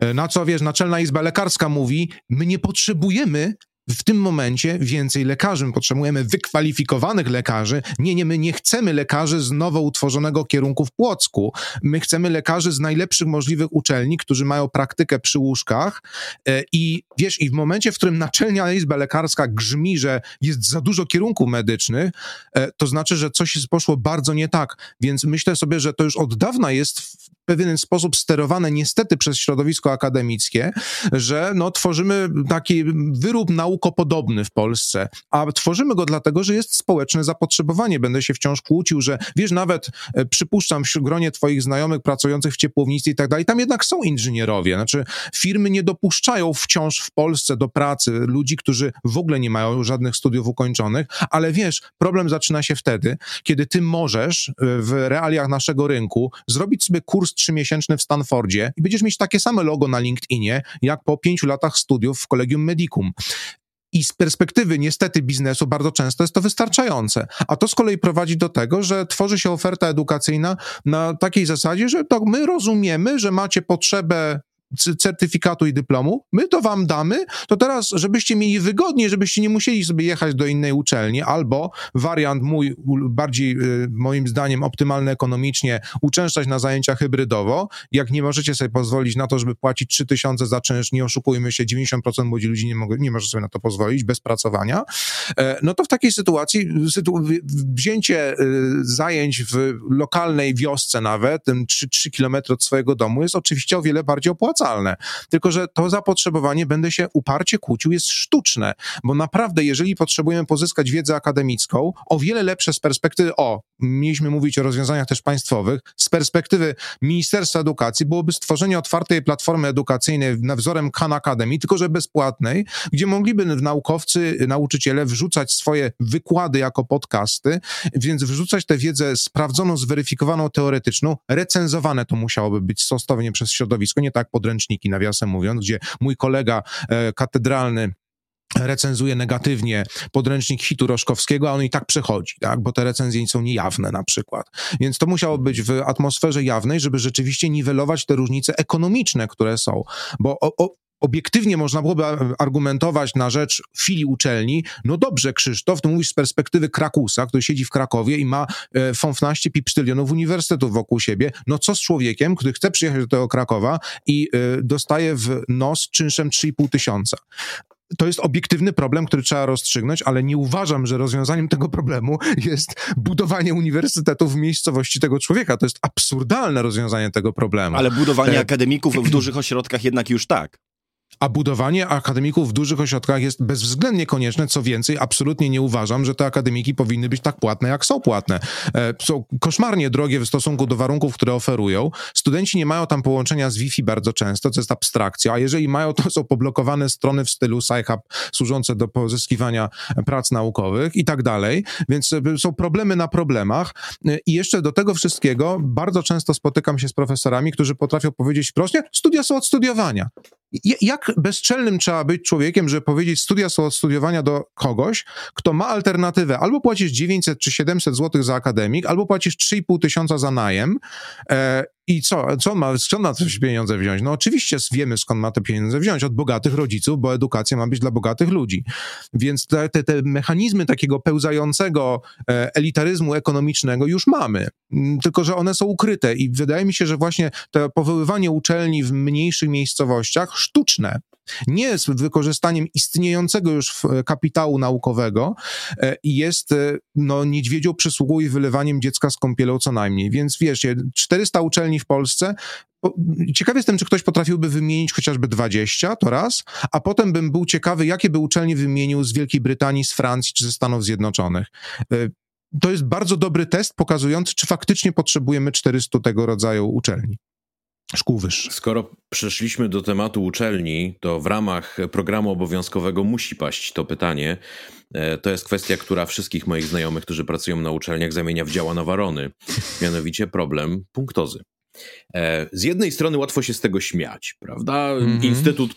E, na co, wiesz, Naczelna Izba Lekarska mówi, my nie potrzebujemy w tym momencie więcej lekarzy. My potrzebujemy wykwalifikowanych lekarzy. Nie, nie, my nie chcemy lekarzy z nowo utworzonego kierunku w Płocku. My chcemy lekarzy z najlepszych możliwych uczelni, którzy mają praktykę przy łóżkach. E, I wiesz, i w momencie, w którym Naczelna Izba Lekarska grzmi, że jest za dużo kierunków medycznych, e, to znaczy, że coś poszło bardzo nie tak. Więc myślę sobie, że to już od dawna jest pewien sposób sterowane niestety przez środowisko akademickie, że no, tworzymy taki wyrób naukopodobny w Polsce, a tworzymy go dlatego, że jest społeczne zapotrzebowanie. Będę się wciąż kłócił, że wiesz, nawet e, przypuszczam w gronie twoich znajomych pracujących w ciepłownictwie i tak dalej, tam jednak są inżynierowie. Znaczy firmy nie dopuszczają wciąż w Polsce do pracy ludzi, którzy w ogóle nie mają żadnych studiów ukończonych, ale wiesz, problem zaczyna się wtedy, kiedy ty możesz e, w realiach naszego rynku zrobić sobie kurs trzymiesięczny w Stanfordzie i będziesz mieć takie same logo na LinkedInie, jak po pięciu latach studiów w Kolegium Medicum. I z perspektywy niestety biznesu bardzo często jest to wystarczające. A to z kolei prowadzi do tego, że tworzy się oferta edukacyjna na takiej zasadzie, że to my rozumiemy, że macie potrzebę certyfikatu i dyplomu, my to wam damy, to teraz, żebyście mieli wygodnie, żebyście nie musieli sobie jechać do innej uczelni, albo wariant mój, bardziej y, moim zdaniem optymalny ekonomicznie, uczęszczać na zajęcia hybrydowo, jak nie możecie sobie pozwolić na to, żeby płacić 3000 za czynsz, nie oszukujmy się, 90% młodzi ludzi nie, mogą, nie może sobie na to pozwolić, bez pracowania, e, no to w takiej sytuacji sytu wzięcie y, zajęć w lokalnej wiosce nawet, tym 3, 3 km od swojego domu jest oczywiście o wiele bardziej opłacalne opłacalne. Tylko, że to zapotrzebowanie, będę się uparcie kłócił, jest sztuczne, bo naprawdę, jeżeli potrzebujemy pozyskać wiedzę akademicką, o wiele lepsze z perspektywy, o, mieliśmy mówić o rozwiązaniach też państwowych, z perspektywy Ministerstwa Edukacji byłoby stworzenie otwartej platformy edukacyjnej na wzorem Khan Academy, tylko że bezpłatnej, gdzie mogliby naukowcy, nauczyciele wrzucać swoje wykłady jako podcasty, więc wrzucać tę wiedzę sprawdzoną, zweryfikowaną, teoretyczną, recenzowane to musiałoby być stosownie przez środowisko, nie tak pod podręczniki, nawiasem mówiąc, gdzie mój kolega e, katedralny recenzuje negatywnie podręcznik hitu Roszkowskiego, a on i tak przechodzi, tak? bo te recenzje są niejawne na przykład. Więc to musiało być w atmosferze jawnej, żeby rzeczywiście niwelować te różnice ekonomiczne, które są. Bo o, o, obiektywnie można byłoby argumentować na rzecz filii uczelni, no dobrze Krzysztof, to mówisz z perspektywy Krakusa, który siedzi w Krakowie i ma e, fąfnaście pipsztylionów uniwersytetów wokół siebie, no co z człowiekiem, który chce przyjechać do tego Krakowa i e, dostaje w nos czynszem 3,5 tysiąca to jest obiektywny problem, który trzeba rozstrzygnąć, ale nie uważam, że rozwiązaniem tego problemu jest budowanie uniwersytetów w miejscowości tego człowieka. To jest absurdalne rozwiązanie tego problemu. Ale budowanie e... akademików w dużych ośrodkach jednak już tak. A budowanie akademików w dużych ośrodkach jest bezwzględnie konieczne. Co więcej, absolutnie nie uważam, że te akademiki powinny być tak płatne, jak są płatne. E, są koszmarnie drogie w stosunku do warunków, które oferują. Studenci nie mają tam połączenia z Wi-Fi bardzo często, co jest abstrakcja, a jeżeli mają, to są poblokowane strony w stylu SciHub służące do pozyskiwania prac naukowych i tak dalej. Więc e, są problemy na problemach. E, I jeszcze do tego wszystkiego bardzo często spotykam się z profesorami, którzy potrafią powiedzieć wprost, studia są od studiowania. Jak bezczelnym trzeba być człowiekiem, żeby powiedzieć, studia są od studiowania do kogoś, kto ma alternatywę, albo płacisz 900 czy 700 zł za akademik, albo płacisz 3,5 tysiąca za najem e, i co, co on ma, skąd ma te pieniądze wziąć? No oczywiście wiemy, skąd ma te pieniądze wziąć, od bogatych rodziców, bo edukacja ma być dla bogatych ludzi. Więc te, te, te mechanizmy takiego pełzającego e, elitaryzmu ekonomicznego już mamy, mm, tylko że one są ukryte i wydaje mi się, że właśnie to powoływanie uczelni w mniejszych miejscowościach sztuczne, nie z wykorzystaniem istniejącego już kapitału naukowego e, jest e, no, niedźwiedzią przysługą i wylewaniem dziecka z kąpielą co najmniej. Więc wiesz, 400 uczelni w Polsce, Ciekawy jestem, czy ktoś potrafiłby wymienić chociażby 20, to raz, a potem bym był ciekawy, jakie by uczelnie wymienił z Wielkiej Brytanii, z Francji czy ze Stanów Zjednoczonych. E, to jest bardzo dobry test pokazujący, czy faktycznie potrzebujemy 400 tego rodzaju uczelni szkół wyższych. Skoro przeszliśmy do tematu uczelni, to w ramach programu obowiązkowego musi paść to pytanie. E, to jest kwestia, która wszystkich moich znajomych, którzy pracują na uczelniach, zamienia w działa na warony. *laughs* Mianowicie problem punktozy. E, z jednej strony łatwo się z tego śmiać, prawda? Mm -hmm. Instytut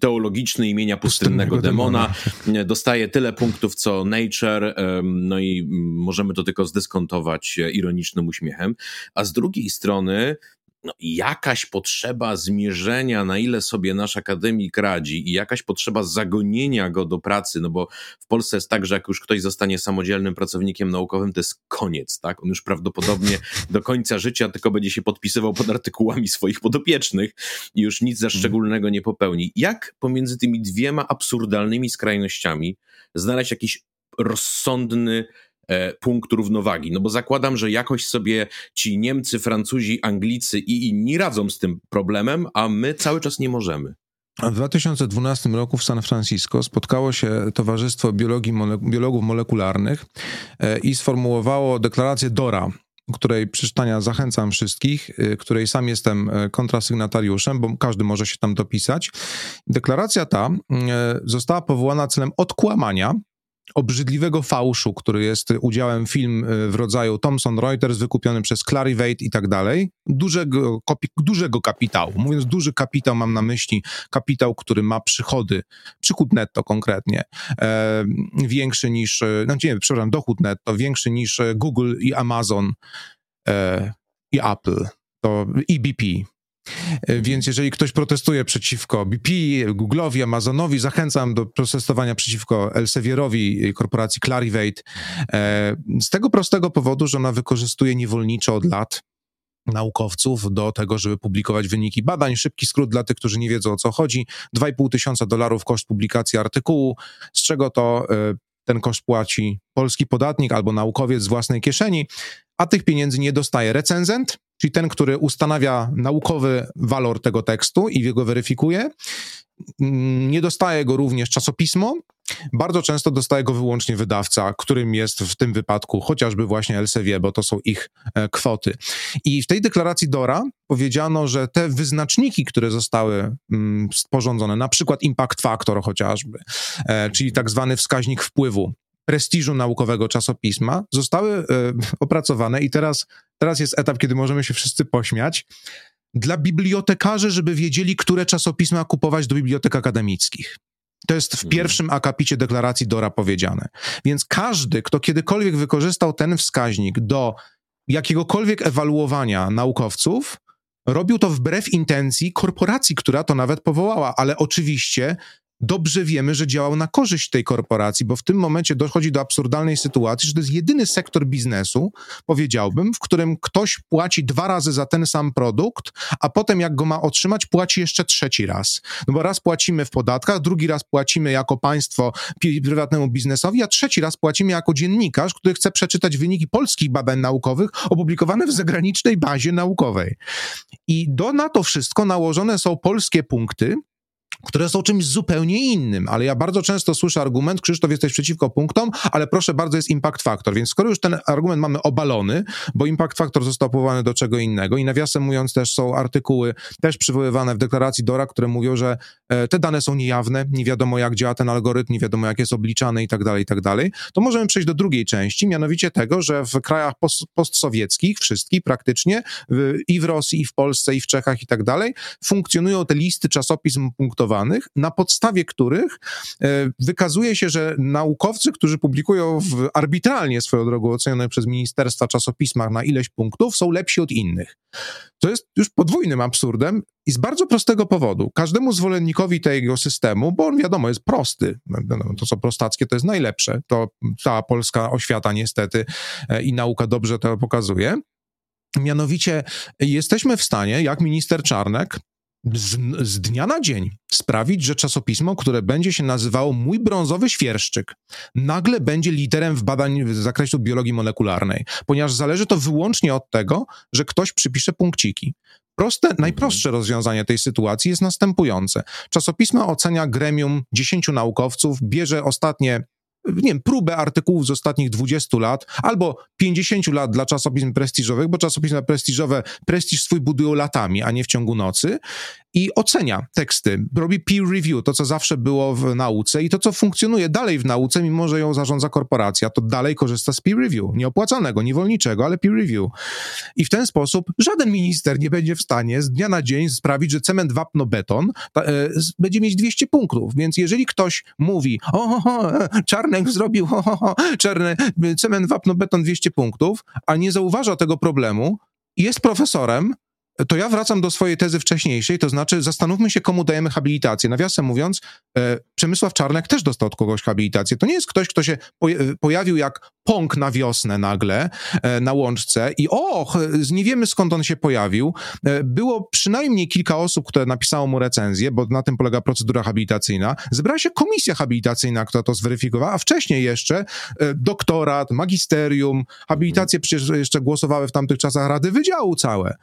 Teologiczny imienia Pustynnego, Pustynnego Demona, demona *laughs* dostaje tyle punktów co Nature, no i możemy to tylko zdyskontować ironicznym uśmiechem. A z drugiej strony no, jakaś potrzeba zmierzenia, na ile sobie nasz akademik radzi i jakaś potrzeba zagonienia go do pracy, no bo w Polsce jest tak, że jak już ktoś zostanie samodzielnym pracownikiem naukowym, to jest koniec, tak? On już prawdopodobnie *laughs* do końca życia tylko będzie się podpisywał pod artykułami swoich podopiecznych i już nic za mhm. szczególnego nie popełni. Jak pomiędzy tymi dwiema absurdalnymi skrajnościami znaleźć jakiś rozsądny punkt równowagi. No bo zakładam, że jakoś sobie ci Niemcy, Francuzi, Anglicy i inni radzą z tym problemem, a my cały czas nie możemy. W 2012 roku w San Francisco spotkało się Towarzystwo Biologii Mole Biologów Molekularnych e, i sformułowało deklarację DORA, której przeczytania zachęcam wszystkich, e, której sam jestem kontrasygnatariuszem, bo każdy może się tam dopisać. Deklaracja ta została powołana celem odkłamania obrzydliwego fałszu, który jest udziałem film e, w rodzaju Thomson Reuters wykupiony przez Clarivate i tak dalej, dużego, dużego kapitału. Mówiąc duży kapitał, mam na myśli kapitał, który ma przychody, przychód netto konkretnie, e, większy niż, znaczy nie, przepraszam, dochód netto większy niż Google i Amazon e, i Apple, to i BP. E, więc jeżeli ktoś protestuje przeciwko BP, Google'owi, Amazonowi, zachęcam do protestowania przeciwko Elsevierowi, korporacji Clarivate, e, z tego prostego powodu, że ona wykorzystuje niewolniczo od lat naukowców do tego, żeby publikować wyniki badań. Szybki skrót dla tych, którzy nie wiedzą o co chodzi. 2,5 tysiąca dolarów koszt publikacji artykułu, z czego to e, ten koszt płaci polski podatnik albo naukowiec z własnej kieszeni, a tych pieniędzy nie dostaje recenzent, czyli ten, który ustanawia naukowy walor tego tekstu i go weryfikuje. Mm, nie dostaje go również czasopismo, bardzo często dostaje go wyłącznie wydawca, którym jest w tym wypadku chociażby właśnie Elsevier, bo to są ich e, kwoty. I w tej deklaracji Dora powiedziano, że te wyznaczniki, które zostały mm, sporządzone, na przykład impact factor chociażby, e, czyli tak zwany wskaźnik wpływu prestiżu naukowego czasopisma, zostały e, opracowane i teraz, teraz jest etap, kiedy możemy się wszyscy pośmiać, dla bibliotekarzy, żeby wiedzieli, które czasopisma kupować do bibliotek akademickich. To jest w mhm. pierwszym akapicie deklaracji Dora powiedziane. Więc każdy, kto kiedykolwiek wykorzystał ten wskaźnik do jakiegokolwiek ewaluowania naukowców, robił to wbrew intencji korporacji, która to nawet powołała, ale oczywiście dobrze wiemy, że działał na korzyść tej korporacji, bo w tym momencie dochodzi do absurdalnej sytuacji, że to jest jedyny sektor biznesu, powiedziałbym, w którym ktoś płaci dwa razy za ten sam produkt, a potem jak go ma otrzymać, płaci jeszcze trzeci raz. No bo raz płacimy w podatkach, drugi raz płacimy jako państwo prywatnemu biznesowi, a trzeci raz płacimy jako dziennikarz, który chce przeczytać wyniki polskich badań naukowych opublikowane w zagranicznej bazie naukowej. I do na to wszystko nałożone są polskie punkty, które są czymś zupełnie innym, ale ja bardzo często słyszę argument, Krzysztof, jesteś przeciwko punktom, ale proszę bardzo, jest impact factor, więc skoro już ten argument mamy obalony, bo impact factor został powołany do czego innego i nawiasem mówiąc też są artykuły też przywoływane w deklaracji DORA, które mówią, że e, te dane są niejawne, nie wiadomo jak działa ten algorytm, nie wiadomo jak jest obliczany i tak dalej, i tak dalej, to możemy przejść do drugiej części, mianowicie tego, że w krajach post postsowieckich, wszystkich praktycznie, i w Rosji, i w Polsce, i w Czechach i tak dalej, funkcjonują te listy czasopism na podstawie których e, wykazuje się, że naukowcy, którzy publikują w arbitralnie swoją drogą ocenione przez ministerstwa czasopismach na ileś punktów, są lepsi od innych. To jest już podwójnym absurdem i z bardzo prostego powodu. Każdemu zwolennikowi tego systemu, bo on wiadomo jest prosty, to co prostackie to jest najlepsze, to cała polska oświata niestety e, i nauka dobrze to pokazuje. Mianowicie jesteśmy w stanie, jak minister Czarnek, z, z, dnia na dzień sprawić, że czasopismo, które będzie się nazywało Mój brązowy świerszczyk, nagle będzie liderem w badań z zakresu biologii molekularnej, ponieważ zależy to wyłącznie od tego, że ktoś przypisze punkciki. Proste, najprostsze rozwiązanie tej sytuacji jest następujące. Czasopismo ocenia gremium 10 naukowców, bierze ostatnie nie wiem, próbę artykułów z ostatnich 20 lat albo 50 lat dla czasopism prestiżowych, bo czasopisma prestiżowe prestiż swój budują latami, a nie w ciągu nocy i ocenia teksty, robi peer review, to co zawsze było w nauce i to co funkcjonuje dalej w nauce, mimo że ją zarządza korporacja, to dalej korzysta z peer review, nieopłacanego, niewolniczego, ale peer review. I w ten sposób żaden minister nie będzie w stanie z dnia na dzień sprawić, że cement, wapno, beton ta, e, będzie mieć 200 punktów, więc jeżeli ktoś mówi, o, o, e, Czarnek zrobił, ho, ho, ho, czarny, cement, wapno, beton 200 punktów, a nie zauważa tego problemu, jest profesorem, to ja wracam do swojej tezy wcześniejszej, to znaczy zastanówmy się, komu dajemy habilitację. Nawiasem mówiąc, e, Przemysław Czarnek też dostał od kogoś habilitację. To nie jest ktoś, kto się pojawił jak pąk na wiosnę nagle e, na łączce i och, nie wiemy skąd on się pojawił. E, było przynajmniej kilka osób, które napisało mu recenzję, bo na tym polega procedura habilitacyjna. Zebrała się komisja habilitacyjna, która to zweryfikowała, a wcześniej jeszcze e, doktorat, magisterium, habilitacje przecież jeszcze głosowały w tamtych czasach rady wydziału całe.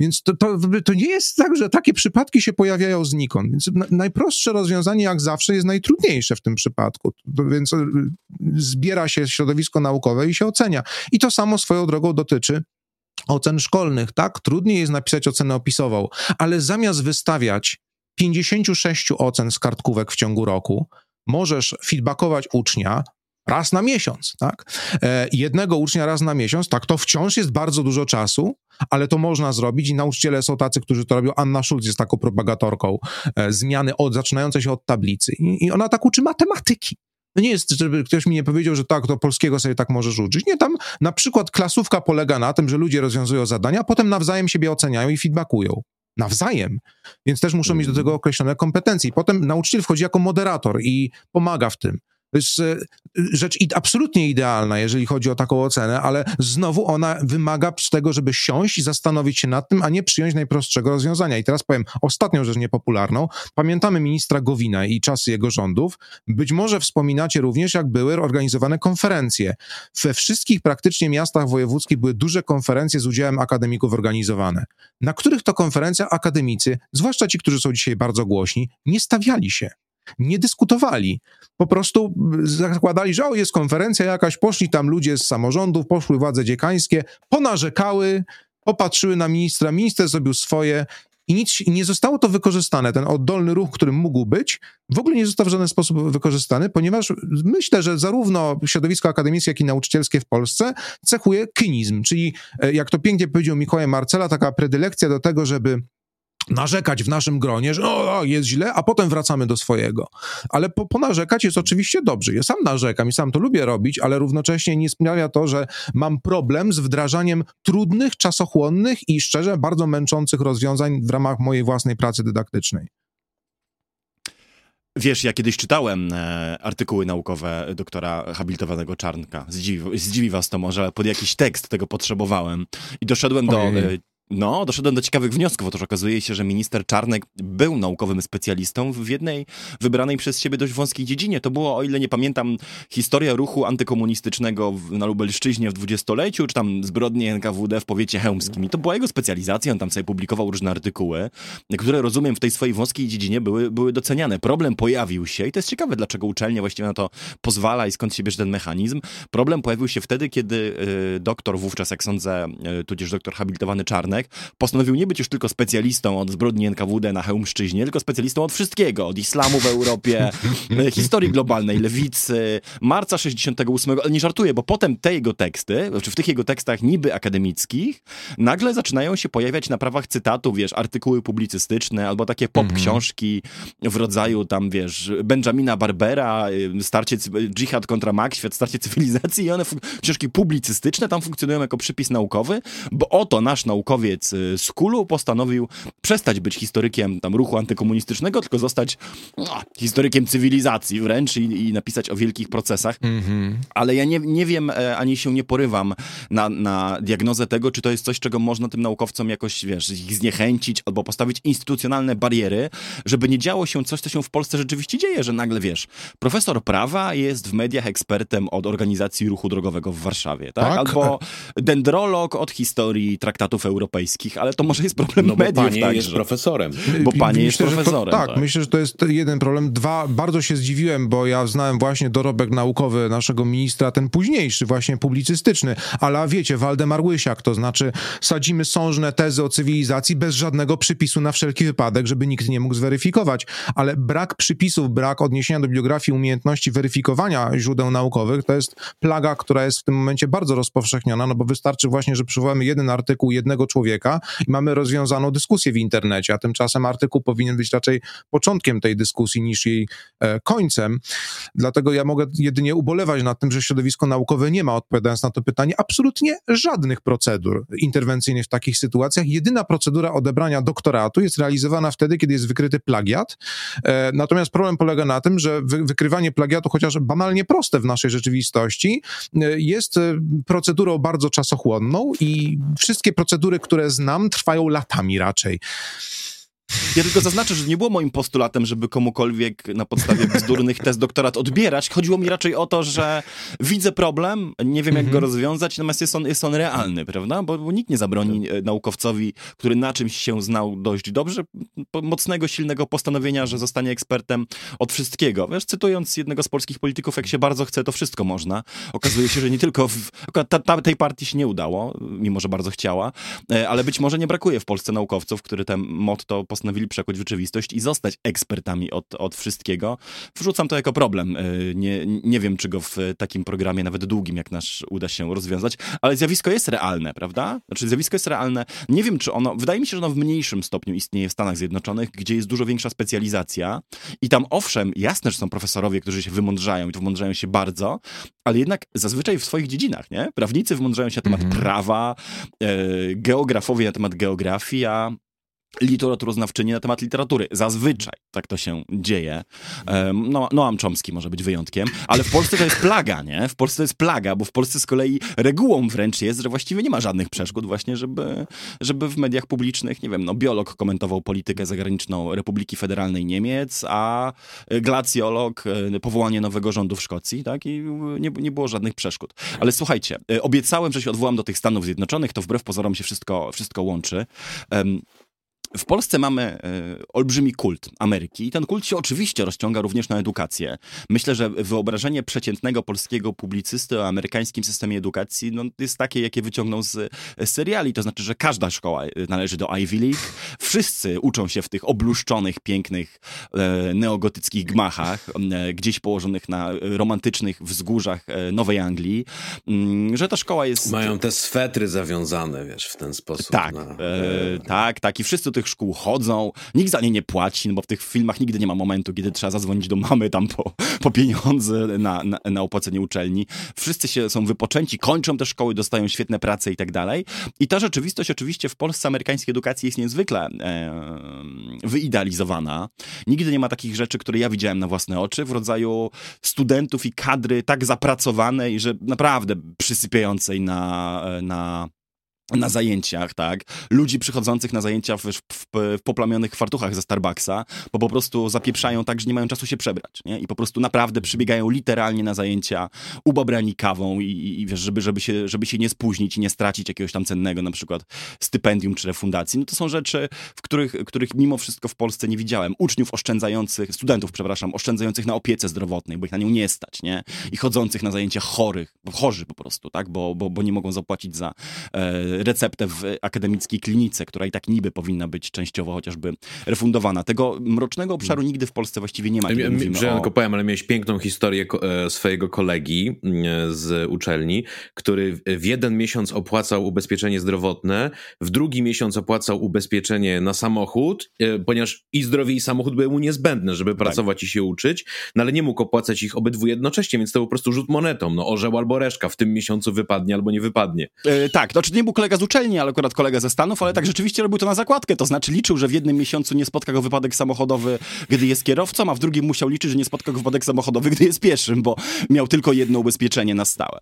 Więc to, to, to nie jest tak, że takie przypadki się pojawiają znikąd. Więc najprostsze rozwiązanie, jak zawsze, jest najtrudniejsze w tym przypadku. Więc zbiera się środowisko naukowe i się ocenia. I to samo swoją drogą dotyczy ocen szkolnych, tak? Trudniej jest napisać ocenę opisową, ale zamiast wystawiać 56 ocen z kartkówek w ciągu roku, możesz feedbackować ucznia raz na miesiąc, tak? E, jednego ucznia raz na miesiąc, tak, to wciąż jest bardzo dużo czasu, ale to można zrobić i nauczyciele są tacy, którzy to robią. Anna Schulz jest taką propagatorką e, zmiany od, zaczynającej się od tablicy I, i ona tak uczy matematyki. No nie jest, żeby ktoś mi nie powiedział, że tak, to polskiego sobie tak możesz uczyć. Nie, tam na przykład klasówka polega na tym, że ludzie rozwiązują zadania, a potem nawzajem siebie oceniają i feedbackują. Nawzajem. Więc też muszą mieć do tego określone kompetencje. Potem nauczyciel wchodzi jako moderator i pomaga w tym. To jest e, rzecz absolutnie idealna, jeżeli chodzi o taką ocenę, ale znowu ona wymaga z tego, żeby siąść i zastanowić się nad tym, a nie przyjąć najprostszego rozwiązania. I teraz powiem ostatnią rzecz niepopularną. Pamiętamy ministra Gowina i czasy jego rządów. Być może wspominacie również, jak były organizowane konferencje. We wszystkich praktycznie miastach wojewódzkich były duże konferencje z udziałem akademików organizowane, na których to konferencjach akademicy, zwłaszcza ci, którzy są dzisiaj bardzo głośni, nie stawiali się nie dyskutowali. Po prostu zakładali, że o, jest konferencja jakaś, poszli tam ludzie z samorządów, poszły władze dziekańskie, ponarzekały, popatrzyły na ministra, minister zrobił swoje i nic nie zostało to wykorzystane. Ten oddolny ruch, który mógł być, w ogóle nie został w żaden sposób wykorzystany, ponieważ myślę, że zarówno środowisko akademickie, jak i nauczycielskie w Polsce cechuje kynizm, czyli e, jak to pięknie powiedział Mikołaj Marcela, taka predylekcja do tego, żeby narzekać w naszym gronie, że o, jest źle, a potem wracamy do swojego. Ale po, ponarzekać jest oczywiście dobrze. Ja sam narzekam i sam to lubię robić, ale równocześnie nie sprawia to, że mam problem z wdrażaniem trudnych, czasochłonnych i szczerze bardzo męczących rozwiązań w ramach mojej własnej pracy dydaktycznej. Wiesz, ja kiedyś czytałem e, artykuły naukowe doktora habilitowanego Czarnka. Zdziwi, zdziwi was to może, ale pod jakiś tekst tego potrzebowałem. I doszedłem do e, no, doszedłem do ciekawych wniosków. Otóż okazuje się, że minister Czarnek był naukowym specjalistą w jednej wybranej przez siebie dość wąskiej dziedzinie. To było, o ile nie pamiętam, historia ruchu antykomunistycznego na Lubelszczyźnie w dwudziestoleciu, czy tam zbrodnie NKWD w powiecie chełmskim. I to była jego specjalizacja, on tam sobie publikował różne artykuły, które rozumiem w tej swojej wąskiej dziedzinie były, były doceniane. Problem pojawił się i to jest ciekawe, dlaczego uczelnia właściwie na to pozwala i skąd się bierze ten mechanizm. Problem pojawił się wtedy, kiedy y, doktor wówczas, jak sądzę, y, tudzież doktor habilitowany Czarnek, postanowił nie być już tylko specjalistą od zbrodni NKWD na Chełmszczyźnie, tylko specjalistą od wszystkiego, od islamu w Europie, *laughs* historii globalnej, lewicy, marca 68, ale nie żartuję, bo potem te jego teksty, czy w tych jego tekstach niby akademickich, nagle zaczynają się pojawiać na prawach cytatu, wiesz, artykuły publicystyczne albo takie pop mhm. książki w rodzaju tam, wiesz, Benjamina Barbera, y, starcie, dżihad kontra Max, świat, starcie cywilizacji i one, książki publicystyczne tam funkcjonują jako przypis naukowy, bo oto nasz naukowiec naukowiec y, z Kulu postanowił przestać być historykiem tam ruchu antykomunistycznego, tylko zostać no, historykiem cywilizacji wręcz i, i, napisać o wielkich procesach. -hmm. Ale ja nie, nie wiem, e, ani się nie porywam na, na diagnozę tego, czy to jest coś, czego można tym naukowcom jakoś, wiesz, ich zniechęcić albo postawić instytucjonalne bariery, żeby nie działo się coś, co się w Polsce rzeczywiście dzieje, że nagle, wiesz, profesor prawa jest w mediach ekspertem od organizacji ruchu drogowego w Warszawie, tak? tak? Albo dendrolog od historii traktatów europejskich europejskich, ale to może jest problem no, mediów panie także. jest profesorem. Bo panie myślę, jest profesorem. To, tak, tak, myślę, że to jest jeden problem. Dwa, bardzo się zdziwiłem, bo ja znałem właśnie dorobek naukowy naszego ministra, ten późniejszy, właśnie publicystyczny, ale wiecie, Waldemar Łysiak, to znaczy sadzimy sążne tezy o cywilizacji bez żadnego przypisu na wszelki wypadek, żeby nikt nie mógł zweryfikować, ale brak przypisów, brak odniesienia do biografii, umiejętności weryfikowania źródeł naukowych, to jest plaga, która jest w tym momencie bardzo rozpowszechniona, no bo wystarczy właśnie, że przywołamy jeden artykuł jednego człowieka, człowieka i mamy rozwiązaną dyskusję w internecie, a tymczasem artykuł powinien być raczej początkiem tej dyskusji niż jej e, końcem. Dlatego ja mogę jedynie ubolewać nad tym, że środowisko naukowe nie ma, odpowiadając na to pytanie, absolutnie żadnych procedur interwencyjnych w takich sytuacjach. Jedyna procedura odebrania doktoratu jest realizowana wtedy, kiedy jest wykryty plagiat. E, natomiast problem polega na tym, że wy, wykrywanie plagiatu, chociaż banalnie proste w naszej rzeczywistości, e, jest procedurą bardzo czasochłonną i wszystkie procedury, które znam, trwają latami raczej. Ja tylko zaznaczę, że nie było moim postulatem, żeby komukolwiek na podstawie bzdurnych test doktorat odbierać. Chodziło mi raczej o to, że widzę problem, nie wiem jak go mhm. rozwiązać, natomiast jest on, jest on realny, prawda? Bo, bo nikt nie zabroni e, naukowcowi, który na czymś się znał dość dobrze, mocnego, silnego postanowienia, że zostanie ekspertem od wszystkiego. Wiesz, cytując jednego z polskich polityków, jak się bardzo chce, to wszystko można. Okazuje się, że nie tylko w, ta, ta, tej partii się nie udało, mimo że bardzo chciała, e, ale być może nie brakuje w Polsce naukowców, który ten motto postanowili przekuć w rzeczywistość i zostać ekspertami od, od wszystkiego. Wrzucam to jako problem. Y, nie, nie wiem, czy go w takim programie, nawet długim jak nasz, uda się rozwiązać, ale zjawisko jest realne, prawda? Znaczy, zjawisko jest realne. Nie wiem, czy ono, wydaje mi się, że ono w mniejszym stopniu istnieje w Stanach Zjednoczonych, gdzie jest dużo większa specjalizacja i tam owszem, jasne, że są profesorowie, którzy się wymądrzają i to wymądrzają się bardzo, ale jednak zazwyczaj w swoich dziedzinach, nie? Prawnicy wymądrzają się na temat mhm. prawa, e, geografowie na temat geografii, a literaturoznawczyni na temat literatury. Zazwyczaj tak to się dzieje. No, Noam Chomsky może być wyjątkiem, ale w Polsce to jest plaga, nie? W Polsce to jest plaga, bo w Polsce z kolei regułą wręcz jest, że właściwie nie ma żadnych przeszkód właśnie, żeby, żeby w mediach publicznych, nie wiem, no biolog komentował politykę zagraniczną Republiki Federalnej Niemiec, a glacjolog e, powołanie nowego rządu w Szkocji, tak? I nie, nie było żadnych przeszkód. Ale słuchajcie, e, obiecałem, że się odwołam do tych Stanów Zjednoczonych, to wbrew pozorom się wszystko, wszystko łączy. W Polsce mamy e, olbrzymi kult Ameryki i ten kult się oczywiście rozciąga również na edukację. Myślę, że wyobrażenie przeciętnego polskiego publicysty o amerykańskim systemie edukacji no, jest takie, jakie wyciągnął z, z seriali. To znaczy, że każda szkoła e, należy do Ivy League. Wszyscy uczą się w tych obluszczonych, pięknych, e, neogotyckich gmachach, e, gdzieś położonych na romantycznych wzgórzach e, Nowej Anglii. Mm, że ta szkoła jest... Mają te swetry zawiązane, wiesz, w ten sposób. Tak, na... e, tak, tak. I wszyscy tych tych szkół chodzą, nikt za nie nie płaci, no bo w tych filmach nigdy nie ma momentu, kiedy trzeba zadzwonić do mamy tam po, po pieniądze na, na, na opłacenie uczelni. Wszyscy się są wypoczęci, kończą te szkoły, dostają świetne prace i tak dalej. I ta rzeczywistość oczywiście w Polsce amerykańskiej edukacji jest niezwykle e, wyidealizowana. Nigdy nie ma takich rzeczy, które ja widziałem na własne oczy, w rodzaju studentów i kadry tak zapracowanej, że naprawdę przysypiającej na, na na zajęciach, tak? Ludzi przychodzących na zajęcia w, w, w, poplamionych fartuchach ze Starbucksa, bo po prostu zapieprzają tak, że nie mają czasu się przebrać, nie? I po prostu naprawdę przybiegają literalnie na zajęcia, ubabrani kawą i, i, i wiesz, żeby, żeby, się, żeby się nie spóźnić i nie stracić jakiegoś tam cennego, na przykład stypendium czy refundacji. No to są rzeczy, w których, których mimo wszystko w Polsce nie widziałem. Uczniów oszczędzających, studentów, przepraszam, oszczędzających na opiece zdrowotnej, bo ich na nią nie stać, nie? I chodzących na zajęcia chorych, chorzy po prostu, tak? Bo, bo, bo nie mogą zapłacić za e, receptę w akademickiej klinice, która i tak niby powinna być częściowo chociażby refundowana. Tego mrocznego obszaru hmm. nigdy w Polsce właściwie nie ma. Że o... powiem, ale miałeś piękną historię e, swojego kolegi e, z uczelni, który w jeden miesiąc opłacał ubezpieczenie zdrowotne, w drugi miesiąc opłacał ubezpieczenie na samochód, e, ponieważ i zdrowie i samochód były mu niezbędne, żeby tak. pracować i się uczyć, no ale nie mógł opłacać ich obydwu jednocześnie, więc to był po prostu rzut monetą. No orzeł albo reszka, w tym miesiącu wypadnie albo nie wypadnie. Yy, tak, to czy nie był kolega z uczelni, ale akurat kolega ze Stanów, ale tak rzeczywiście robił to na zakładkę, to znaczy liczył, że w jednym miesiącu nie spotka go wypadek samochodowy, gdy jest kierowcą, a w drugim musiał liczyć, że nie spotka go wypadek samochodowy, gdy jest pieszym, bo miał tylko jedno ubezpieczenie na stałe.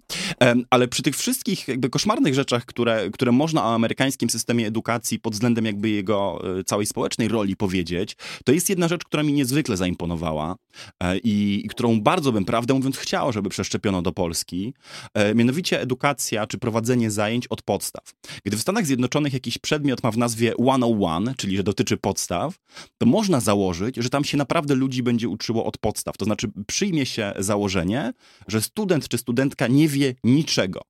Ale przy tych wszystkich jakby koszmarnych rzeczach, które, które można o amerykańskim systemie edukacji pod względem jakby jego e, całej społecznej roli powiedzieć, to jest jedna rzecz, która mi niezwykle zaimponowała e, i, i którą bardzo bym, prawdę mówiąc, chciał, żeby przeszczepiono do Polski. E, mianowicie edukacja czy prowadzenie zajęć od podstaw. Gdy w Stanach Zjednoczonych jakiś przedmiot ma w nazwie 101, czyli że dotyczy podstaw, to można założyć, że tam się naprawdę ludzi będzie uczyło od podstaw. To znaczy przyjmie się założenie, że student czy studentka nie wie niczego.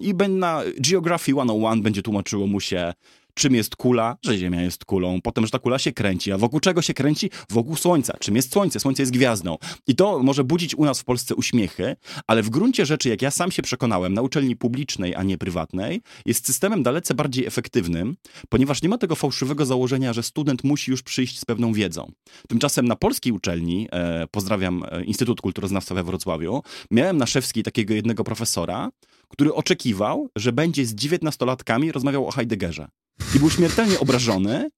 I na Geography 101 będzie tłumaczyło mu się czym jest kula, że Ziemia jest kulą, potem, że ta kula się kręci, a wokół czego się kręci? Wokół Słońca. Czym jest Słońce? Słońce jest gwiazdą. I to może budzić u nas w Polsce uśmiechy, ale w gruncie rzeczy, jak ja sam się przekonałem, na uczelni publicznej, a nie prywatnej, jest systemem dalece bardziej efektywnym, ponieważ nie ma tego fałszywego założenia, że student musi już przyjść z pewną wiedzą. Tymczasem na polskiej uczelni, e, pozdrawiam e, Instytut Kulturoznawstwa we Wrocławiu, miałem na Szewskiej takiego jednego profesora, który oczekiwał, że będzie z dziewiętnastolatkami rozmawiał o Heideggerze. I był śmiertelnie obrażony.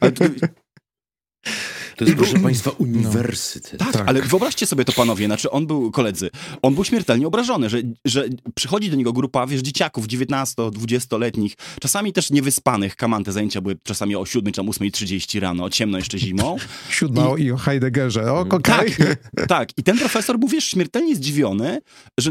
Ale to, to jest, proszę państwa, uniwersytet. tak, tak, ale wyobraźcie sobie to, panowie, znaczy on był, koledzy, on był śmiertelnie obrażony, że, że przychodzi do niego grupa, wiesz, dzieciaków 19-20-letnich, czasami też niewyspanych, kaman, te zajęcia były czasami o 7 czy 8.30 rano, ciemno jeszcze zimą. *laughs* Siódma i, i o Heideggerze, o, okay. tak, i, tak, i ten profesor był, wiesz, śmiertelnie zdziwiony, że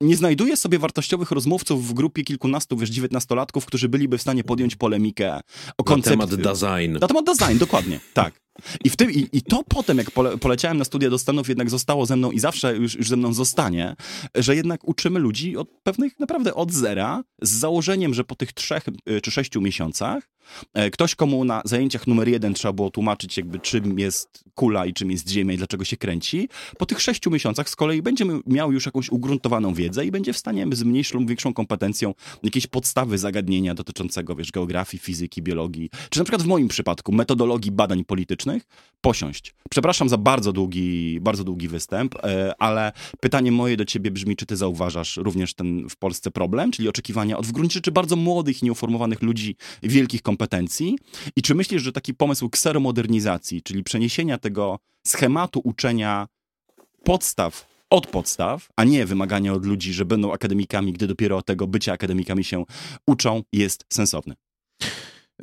nie znajduje sobie wartościowych rozmówców w grupie kilkunastu, wiesz, dziewiętnastolatków, którzy byliby w stanie podjąć polemikę o koncept... Na temat design. Na temat design, dokładnie, tak. I, w tym, i, I to potem, jak pole, poleciałem na studia do Stanów, jednak zostało ze mną i zawsze już, już ze mną zostanie, że jednak uczymy ludzi od pewnych, naprawdę od zera, z założeniem, że po tych trzech y, czy sześciu miesiącach e, ktoś, komu na zajęciach numer jeden trzeba było tłumaczyć, jakby czym jest kula i czym jest Ziemia i dlaczego się kręci, po tych sześciu miesiącach z kolei będzie miał już jakąś ugruntowaną wiedzę i będzie w stanie z mniejszą lub większą kompetencją jakieś podstawy zagadnienia dotyczącego, wiesz, geografii, fizyki, biologii, czy na przykład w moim przypadku metodologii badań politycznych, posiąść. Przepraszam za bardzo długi, bardzo długi występ, e, ale pytanie moje do ciebie brzmi, czy ty zauważasz również ten w Polsce problem, czyli oczekiwania od w gruncie rzeczy bardzo młodych nieuformowanych ludzi wielkich kompetencji i czy myślisz, że taki pomysł kseromodernizacji, czyli przeniesienia tego schematu uczenia podstaw od podstaw, a nie wymagania od ludzi, że będą akademikami, gdy dopiero tego bycia akademikami się uczą, jest sensowny.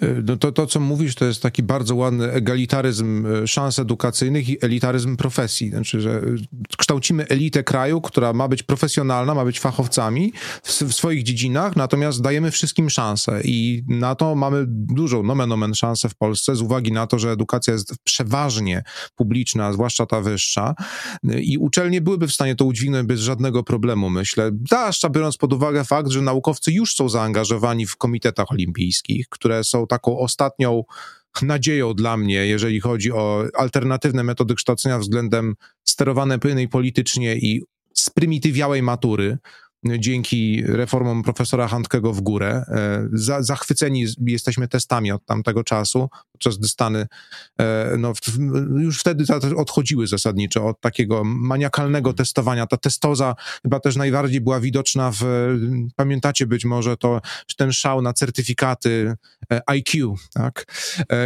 E, no to, to, co mówisz, to jest taki bardzo ładny egalitaryzm e, szans edukacyjnych i elitaryzm profesji. Znaczy, że kształcimy elitę kraju, która ma być profesjonalna, ma być fachowcami w, w swoich dziedzinach, natomiast dajemy wszystkim szansę i na to mamy dużą nomen omen szansę w Polsce z uwagi na to, że edukacja jest przeważnie publiczna, zwłaszcza ta wyższa i uczelnie byłyby w stanie to udźwignąć bez żadnego problemu, myślę. Zwłaszcza biorąc pod uwagę fakt, że naukowcy już są zaangażowani w komitetach olimpijskich, które są taką ostatnią nadzieją dla mnie, jeżeli chodzi o alternatywne metody kształcenia względem sterowanej politycznie i sprymitywiałej matury, dzięki reformom profesora Handkego w górę. E, za, zachwyceni jesteśmy testami od tamtego czasu, podczas gdy Stany e, no, już wtedy odchodziły zasadniczo od takiego maniakalnego testowania. Ta testoza chyba też najbardziej była widoczna w, pamiętacie być może to, ten szał na certyfikaty e, IQ, tak?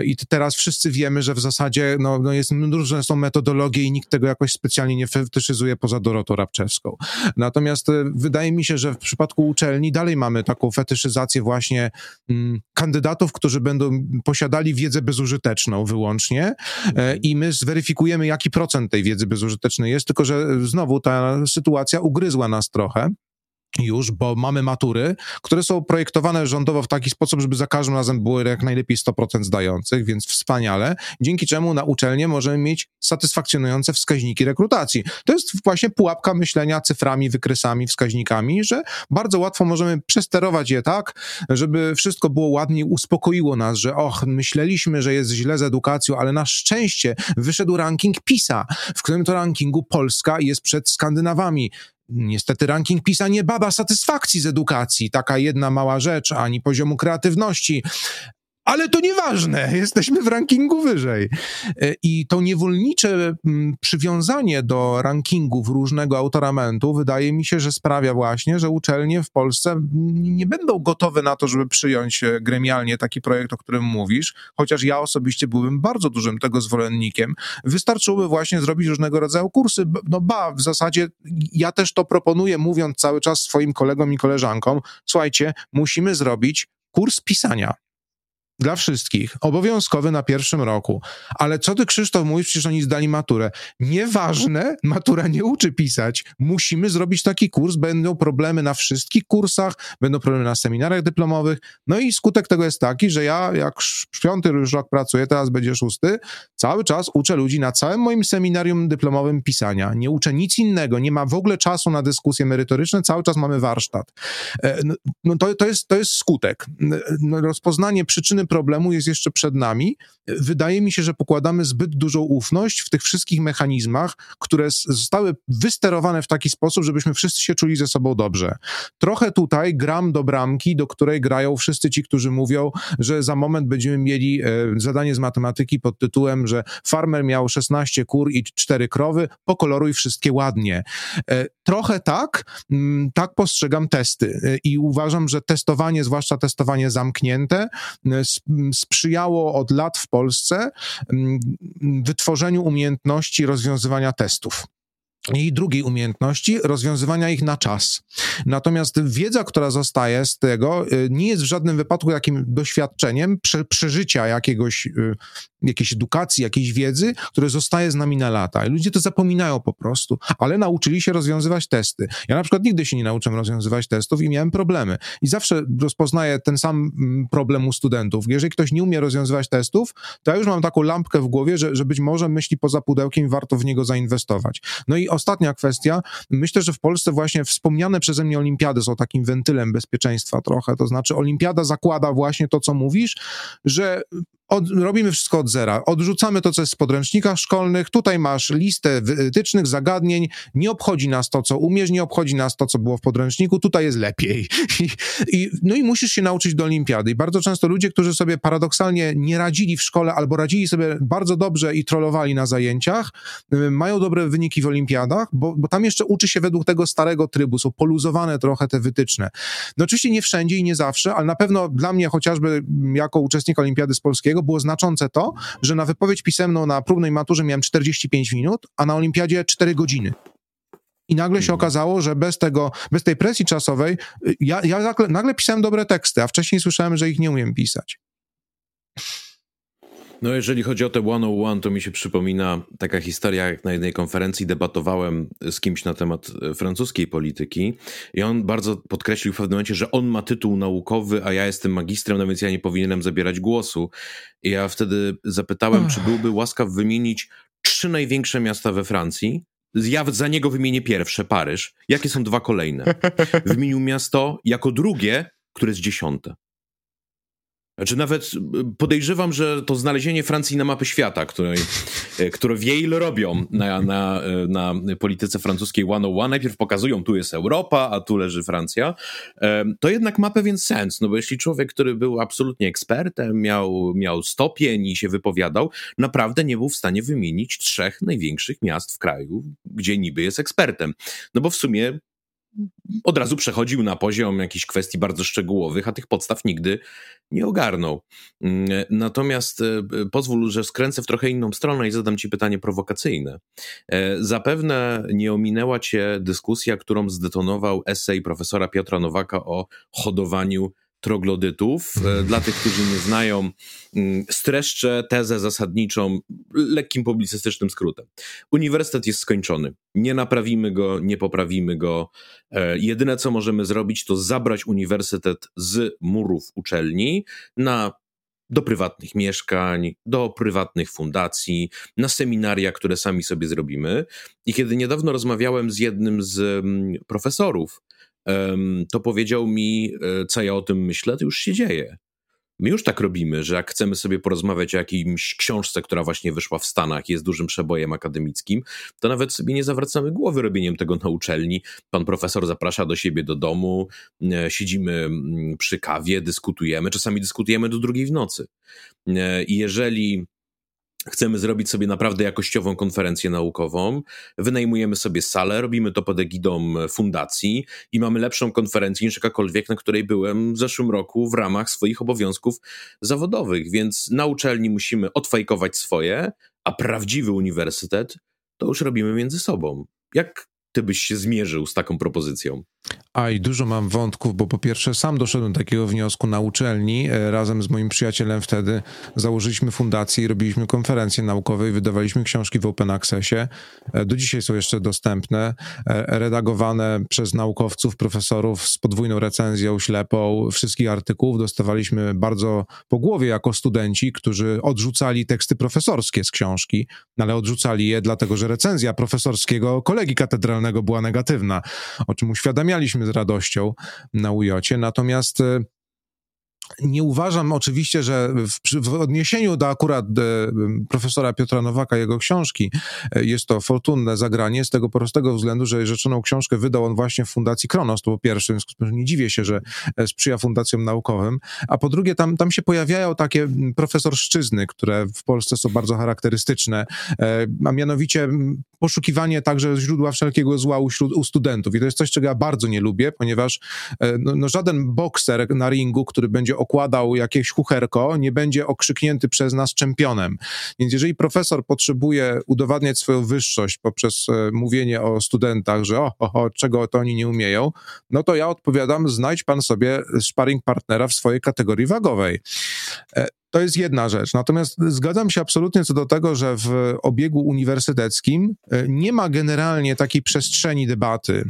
I teraz wszyscy wiemy, że w zasadzie no, no jest, różne są metodologie i nikt tego jakoś specjalnie nie fetyszyzuje poza Dorotą Rabczewską. Natomiast wydaje wydaje mi się, że w przypadku uczelni dalej mamy taką fetyszyzację właśnie mm, kandydatów, którzy będą posiadali wiedzę bezużyteczną wyłącznie e, mhm. i my zweryfikujemy, jaki procent tej wiedzy bezużytecznej jest, tylko że znowu ta sytuacja ugryzła nas trochę już, bo mamy matury, które są projektowane rządowo w taki sposób, żeby za każdym razem było jak najlepiej 100% zdających, więc wspaniale, dzięki czemu na uczelnię możemy mieć satysfakcjonujące wskaźniki rekrutacji. To jest właśnie pułapka myślenia cyframi, wykresami, wskaźnikami, że bardzo łatwo możemy przesterować je tak, żeby wszystko było ładnie, uspokoiło nas, że och, myśleliśmy, że jest źle z edukacją, ale na szczęście wyszedł ranking PISA, w którym to rankingu Polska jest przed Skandynawami. Niestety ranking PISA nie bada satysfakcji z edukacji, taka jedna mała rzecz, ani poziomu kreatywności, ale to nieważne, *laughs* jesteśmy w rankingu wyżej. E, I to niewolnicze mm, przywiązanie do rankingów różnego autoramentu wydaje mi się, że sprawia właśnie, że uczelnie w Polsce nie będą gotowe na to, żeby przyjąć e, gremialnie taki projekt, o którym mówisz, chociaż ja osobiście byłbym bardzo dużym tego zwolennikiem. Wystarczyłoby właśnie zrobić różnego rodzaju kursy. No ba, w zasadzie ja też to proponuję, mówiąc cały czas swoim kolegom i koleżankom, słuchajcie, musimy zrobić kurs pisania dla wszystkich, obowiązkowy na pierwszym roku. Ale co ty, Krzysztof, mówisz, przecież oni zdali maturę. Nieważne, matura nie uczy pisać. Musimy zrobić taki kurs, będą problemy na wszystkich kursach, będą problemy na seminariach dyplomowych. No i skutek tego jest taki, że ja, jak piąty już rok pracuję, teraz będzie szósty, cały czas uczę ludzi na całym moim seminarium dyplomowym pisania. Nie uczę nic innego, nie ma w ogóle czasu na dyskusje merytoryczne, cały czas mamy warsztat. E, no, no to, to, jest, to jest skutek. No, rozpoznanie przyczyny problemu jest jeszcze przed nami. Wydaje mi się, że pokładamy zbyt dużą ufność w tych wszystkich mechanizmach, które zostały wysterowane w taki sposób, żebyśmy wszyscy się czuli ze sobą dobrze. Trochę tutaj gram do bramki, do której grają wszyscy ci, którzy mówią, że za moment będziemy mieli e, zadanie z matematyki pod tytułem, że farmer miał 16 kur i 4 krowy, pokoloruj wszystkie ładnie. E, trochę tak, mm, tak postrzegam testy e, i uważam, że testowanie, zwłaszcza testowanie zamknięte, sprzyjało od lat w Polsce mm, wytworzeniu umiejętności rozwiązywania testów i drugiej umiejętności rozwiązywania ich na czas. Natomiast wiedza, która zostaje z tego, y, nie jest w żadnym wypadku jakim doświadczeniem prze, przeżycia jakiegoś, y, jakiejś edukacji, jakiejś wiedzy, które zostaje z nami na lata. I ludzie to zapominają po prostu, ale nauczyli się rozwiązywać testy. Ja na przykład nigdy się nie nauczyłem rozwiązywać testów i miałem problemy. I zawsze rozpoznaję ten sam mm, problem u studentów. Jeżeli ktoś nie umie rozwiązywać testów, to ja już mam taką lampkę w głowie, że, że być może myśli poza pudełkiem warto w niego zainwestować. No i ostatnia kwestia. Myślę, że w Polsce właśnie wspomniane przeze mnie olimpiady są takim wentylem bezpieczeństwa trochę. To znaczy, olimpiada zakłada właśnie to, co mówisz, że od, robimy wszystko od zera. Odrzucamy to, co jest z podręcznika szkolnych. Tutaj masz listę wytycznych, zagadnień. Nie obchodzi nas to, co umiesz, nie obchodzi nas to, co było w podręczniku. Tutaj jest lepiej. *laughs* I, i, no i musisz się nauczyć do olimpiady. I bardzo często ludzie, którzy sobie paradoksalnie nie radzili w szkole albo radzili sobie bardzo dobrze i trollowali na zajęciach, y, mają dobre wyniki w olimpiadach, bo, bo tam jeszcze uczy się według tego starego trybu. Są poluzowane trochę te wytyczne. No oczywiście nie wszędzie i nie zawsze, ale na pewno dla mnie chociażby jako uczestnika olimpiady z polskiego było znaczące to, że na wypowiedź pisemną na próbnej maturze miałem 45 minut, a na olimpiadzie 4 godziny. I nagle się mhm. okazało, że bez tego, bez tej presji czasowej, y, ja, ja nagle, nagle pisałem dobre teksty, a wcześniej słyszałem, że ich nie umiem pisać. No jeżeli chodzi o te one-on-one, to mi się przypomina taka historia, jak na jednej konferencji debatowałem z kimś na temat e, francuskiej polityki i on bardzo podkreślił w pewnym momencie, że on ma tytuł naukowy, a ja jestem magistrem, no więc ja nie powinienem zabierać głosu. I ja wtedy zapytałem, czy byłby łaskaw wymienić trzy największe miasta we Francji, ja za niego wymienię pierwsze, Paryż. Jakie są dwa kolejne? *laughs* Wymienił miasto jako drugie, które jest dziesiąte. Znaczy nawet y, podejrzewam, że to znalezienie Francji na mapy świata, której, *laughs* y, które w Yale robią na, na, y, na polityce francuskiej 101, najpierw pokazują, tu jest Europa, a tu leży Francja, to jednak ma pewien sens, no bo jeśli człowiek, który był absolutnie ekspertem, miał, miał stopień i się wypowiadał, naprawdę nie był w stanie wymienić trzech największych miast w kraju, gdzie niby jest ekspertem. No bo w sumie od razu przechodził na poziom jakichś kwestii bardzo szczegółowych, a tych podstaw nigdy nie ogarnął. Mm, natomiast e, pozwól, że skręcę w trochę inną stronę i zadam ci pytanie prowokacyjne. E, zapewne nie ominęła cię dyskusja, którą zdetonował esej profesora Piotra Nowaka o hodowaniu troglodytów. E, dla tych, którzy nie znają, mm, streszczę tezę zasadniczą lekkim publicystycznym skrótem. Uniwersytet jest skończony. Nie naprawimy go, nie poprawimy go. E, jedyne, co możemy zrobić, to zabrać uniwersytet z murów uczelni na do prywatnych mieszkań, do prywatnych fundacji, na seminaria, które sami sobie zrobimy. I kiedy niedawno rozmawiałem z jednym z mm, profesorów to powiedział mi, e, co ja o tym myślę, to już się dzieje. My już tak robimy, że jak chcemy sobie porozmawiać o jakiejś książce, która właśnie wyszła w Stanach, jest dużym przebojem akademickim, to nawet sobie nie zawracamy głowy robieniem tego na uczelni. Pan profesor zaprasza do siebie do domu, e, siedzimy mm, przy kawie, dyskutujemy, czasami dyskutujemy do drugiej w nocy. E, I jeżeli chcemy zrobić sobie naprawdę jakościową konferencję naukową, wynajmujemy sobie salę, robimy to pod egidą fundacji i mamy lepszą konferencję niż jakakolwiek, na której byłem w zeszłym roku w ramach swoich obowiązków zawodowych. Więc na uczelni musimy odfajkować swoje, a prawdziwy uniwersytet to już robimy między sobą. Jak ty byś się zmierzył z taką propozycją? A i dużo mam wątków, bo po pierwsze sam doszedłem do takiego wniosku na uczelni. E, razem z moim przyjacielem wtedy założyliśmy fundację i robiliśmy konferencje naukowe i wydawaliśmy książki w open accessie. E, do dzisiaj są jeszcze dostępne, e, redagowane przez naukowców, profesorów z podwójną recenzją, ślepą. Wszystkich artykułów dostawaliśmy bardzo po głowie jako studenci, którzy odrzucali teksty profesorskie z książki, no ale odrzucali je dlatego, że recenzja profesorskiego kolegi katedralnego była negatywna, o czym uświadamialiśmy z radością na ujocie. Natomiast e, nie uważam oczywiście, że w, w, odniesieniu do akurat e, profesora Piotra Nowaka, jego książki, e, jest to fortunne zagranie z tego prostego względu, że rzeczoną książkę wydał on właśnie w Fundacji Kronos, to po pierwsze, więc nie dziwię się, że e, sprzyja fundacjom naukowym, a po drugie tam, tam się pojawiają takie profesorszczyzny, które w Polsce są bardzo charakterystyczne, e, a mianowicie poszukiwanie także źródła wszelkiego zła u, u, studentów. I to jest coś, czego ja bardzo nie lubię, ponieważ e, no, no żaden bokser na ringu, który będzie okładał jakieś chucherko, nie będzie okrzyknięty przez nas czempionem. Więc jeżeli profesor potrzebuje udowadniać swoją wyższość poprzez e, mówienie o studentach, że o, o, o, czego to oni nie umieją, no to ja odpowiadam, znajdź pan sobie sparring partnera w swojej kategorii wagowej. E, to jest jedna rzecz. Natomiast zgadzam się absolutnie co do tego, że w obiegu uniwersyteckim e, nie ma generalnie takiej przestrzeni debaty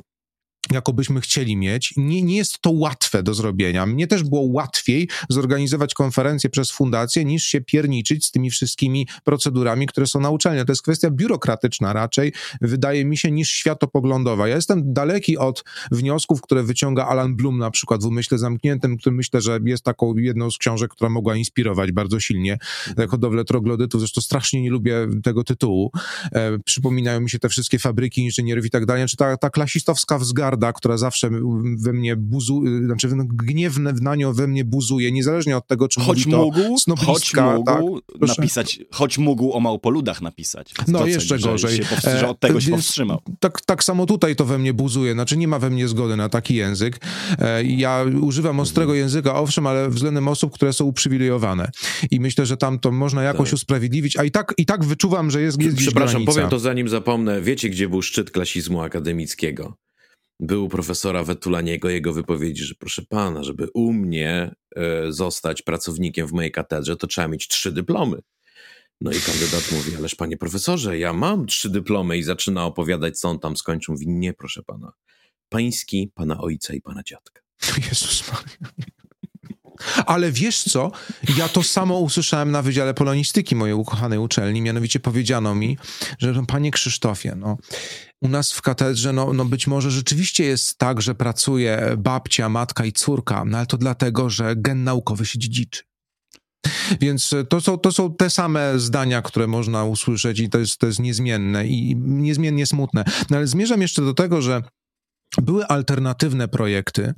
jakobyśmy chcieli mieć. Nie, nie jest to łatwe do zrobienia. Mnie też było łatwiej zorganizować konferencję przez fundację, niż się pierniczyć z tymi wszystkimi procedurami, które są na. To jest kwestia biurokratyczna raczej, wydaje mi się, niż światopoglądowa. Ja jestem daleki od wniosków, które wyciąga Alan Bloom na przykład w Umyśle Zamkniętym, który myślę, że jest taką jedną z książek, która mogła inspirować bardzo silnie hodowlę troglodytów. Zresztą strasznie nie lubię tego tytułu. E, przypominają mi się te wszystkie fabryki inżynierów i tak dalej. Czy ta, ta klasistowska wzgarda która zawsze we mnie buzuje, znaczy gniewne na nią we mnie buzuje, niezależnie od tego, czy choć mówi mógł, choć mógł tak, napisać, choć mógł o małpoludach napisać. No jeszcze gorzej. Że, że od tego e, się powstrzymał. Tak, tak samo tutaj to we mnie buzuje, znaczy nie ma we mnie zgody na taki język. E, ja używam ostrego mhm. języka, owszem, ale względem osób, które są uprzywilejowane. I myślę, że tam to można jakoś tak. usprawiedliwić, a i tak, i tak wyczuwam, że jest, jest Przepraszam, granica. powiem to zanim zapomnę. Wiecie, gdzie był szczyt klasizmu akademickiego? Był profesora Wetulaniego, jego wypowiedzi, że proszę pana, żeby u mnie e, zostać pracownikiem w mojej katedrze, to trzeba mieć trzy dyplomy. No i kandydat mówi, ależ panie profesorze, ja mam trzy dyplomy i zaczyna opowiadać, co on tam skończył. Mówi, nie proszę pana, pański, pana ojca i pana dziadka. *laughs* Jezus Maria. Ale wiesz co? Ja to samo usłyszałem na Wydziale Polonistyki mojej ukochanej uczelni. Mianowicie powiedziano mi, że panie Krzysztofie, no, u nas w katedrze, no, no być może rzeczywiście jest tak, że pracuje babcia, matka i córka, no ale to dlatego, że gen naukowy się dziedziczy. Więc to są, to są te same zdania, które można usłyszeć i to jest, to jest niezmienne i niezmiennie smutne. No ale zmierzam jeszcze do tego, że były alternatywne projekty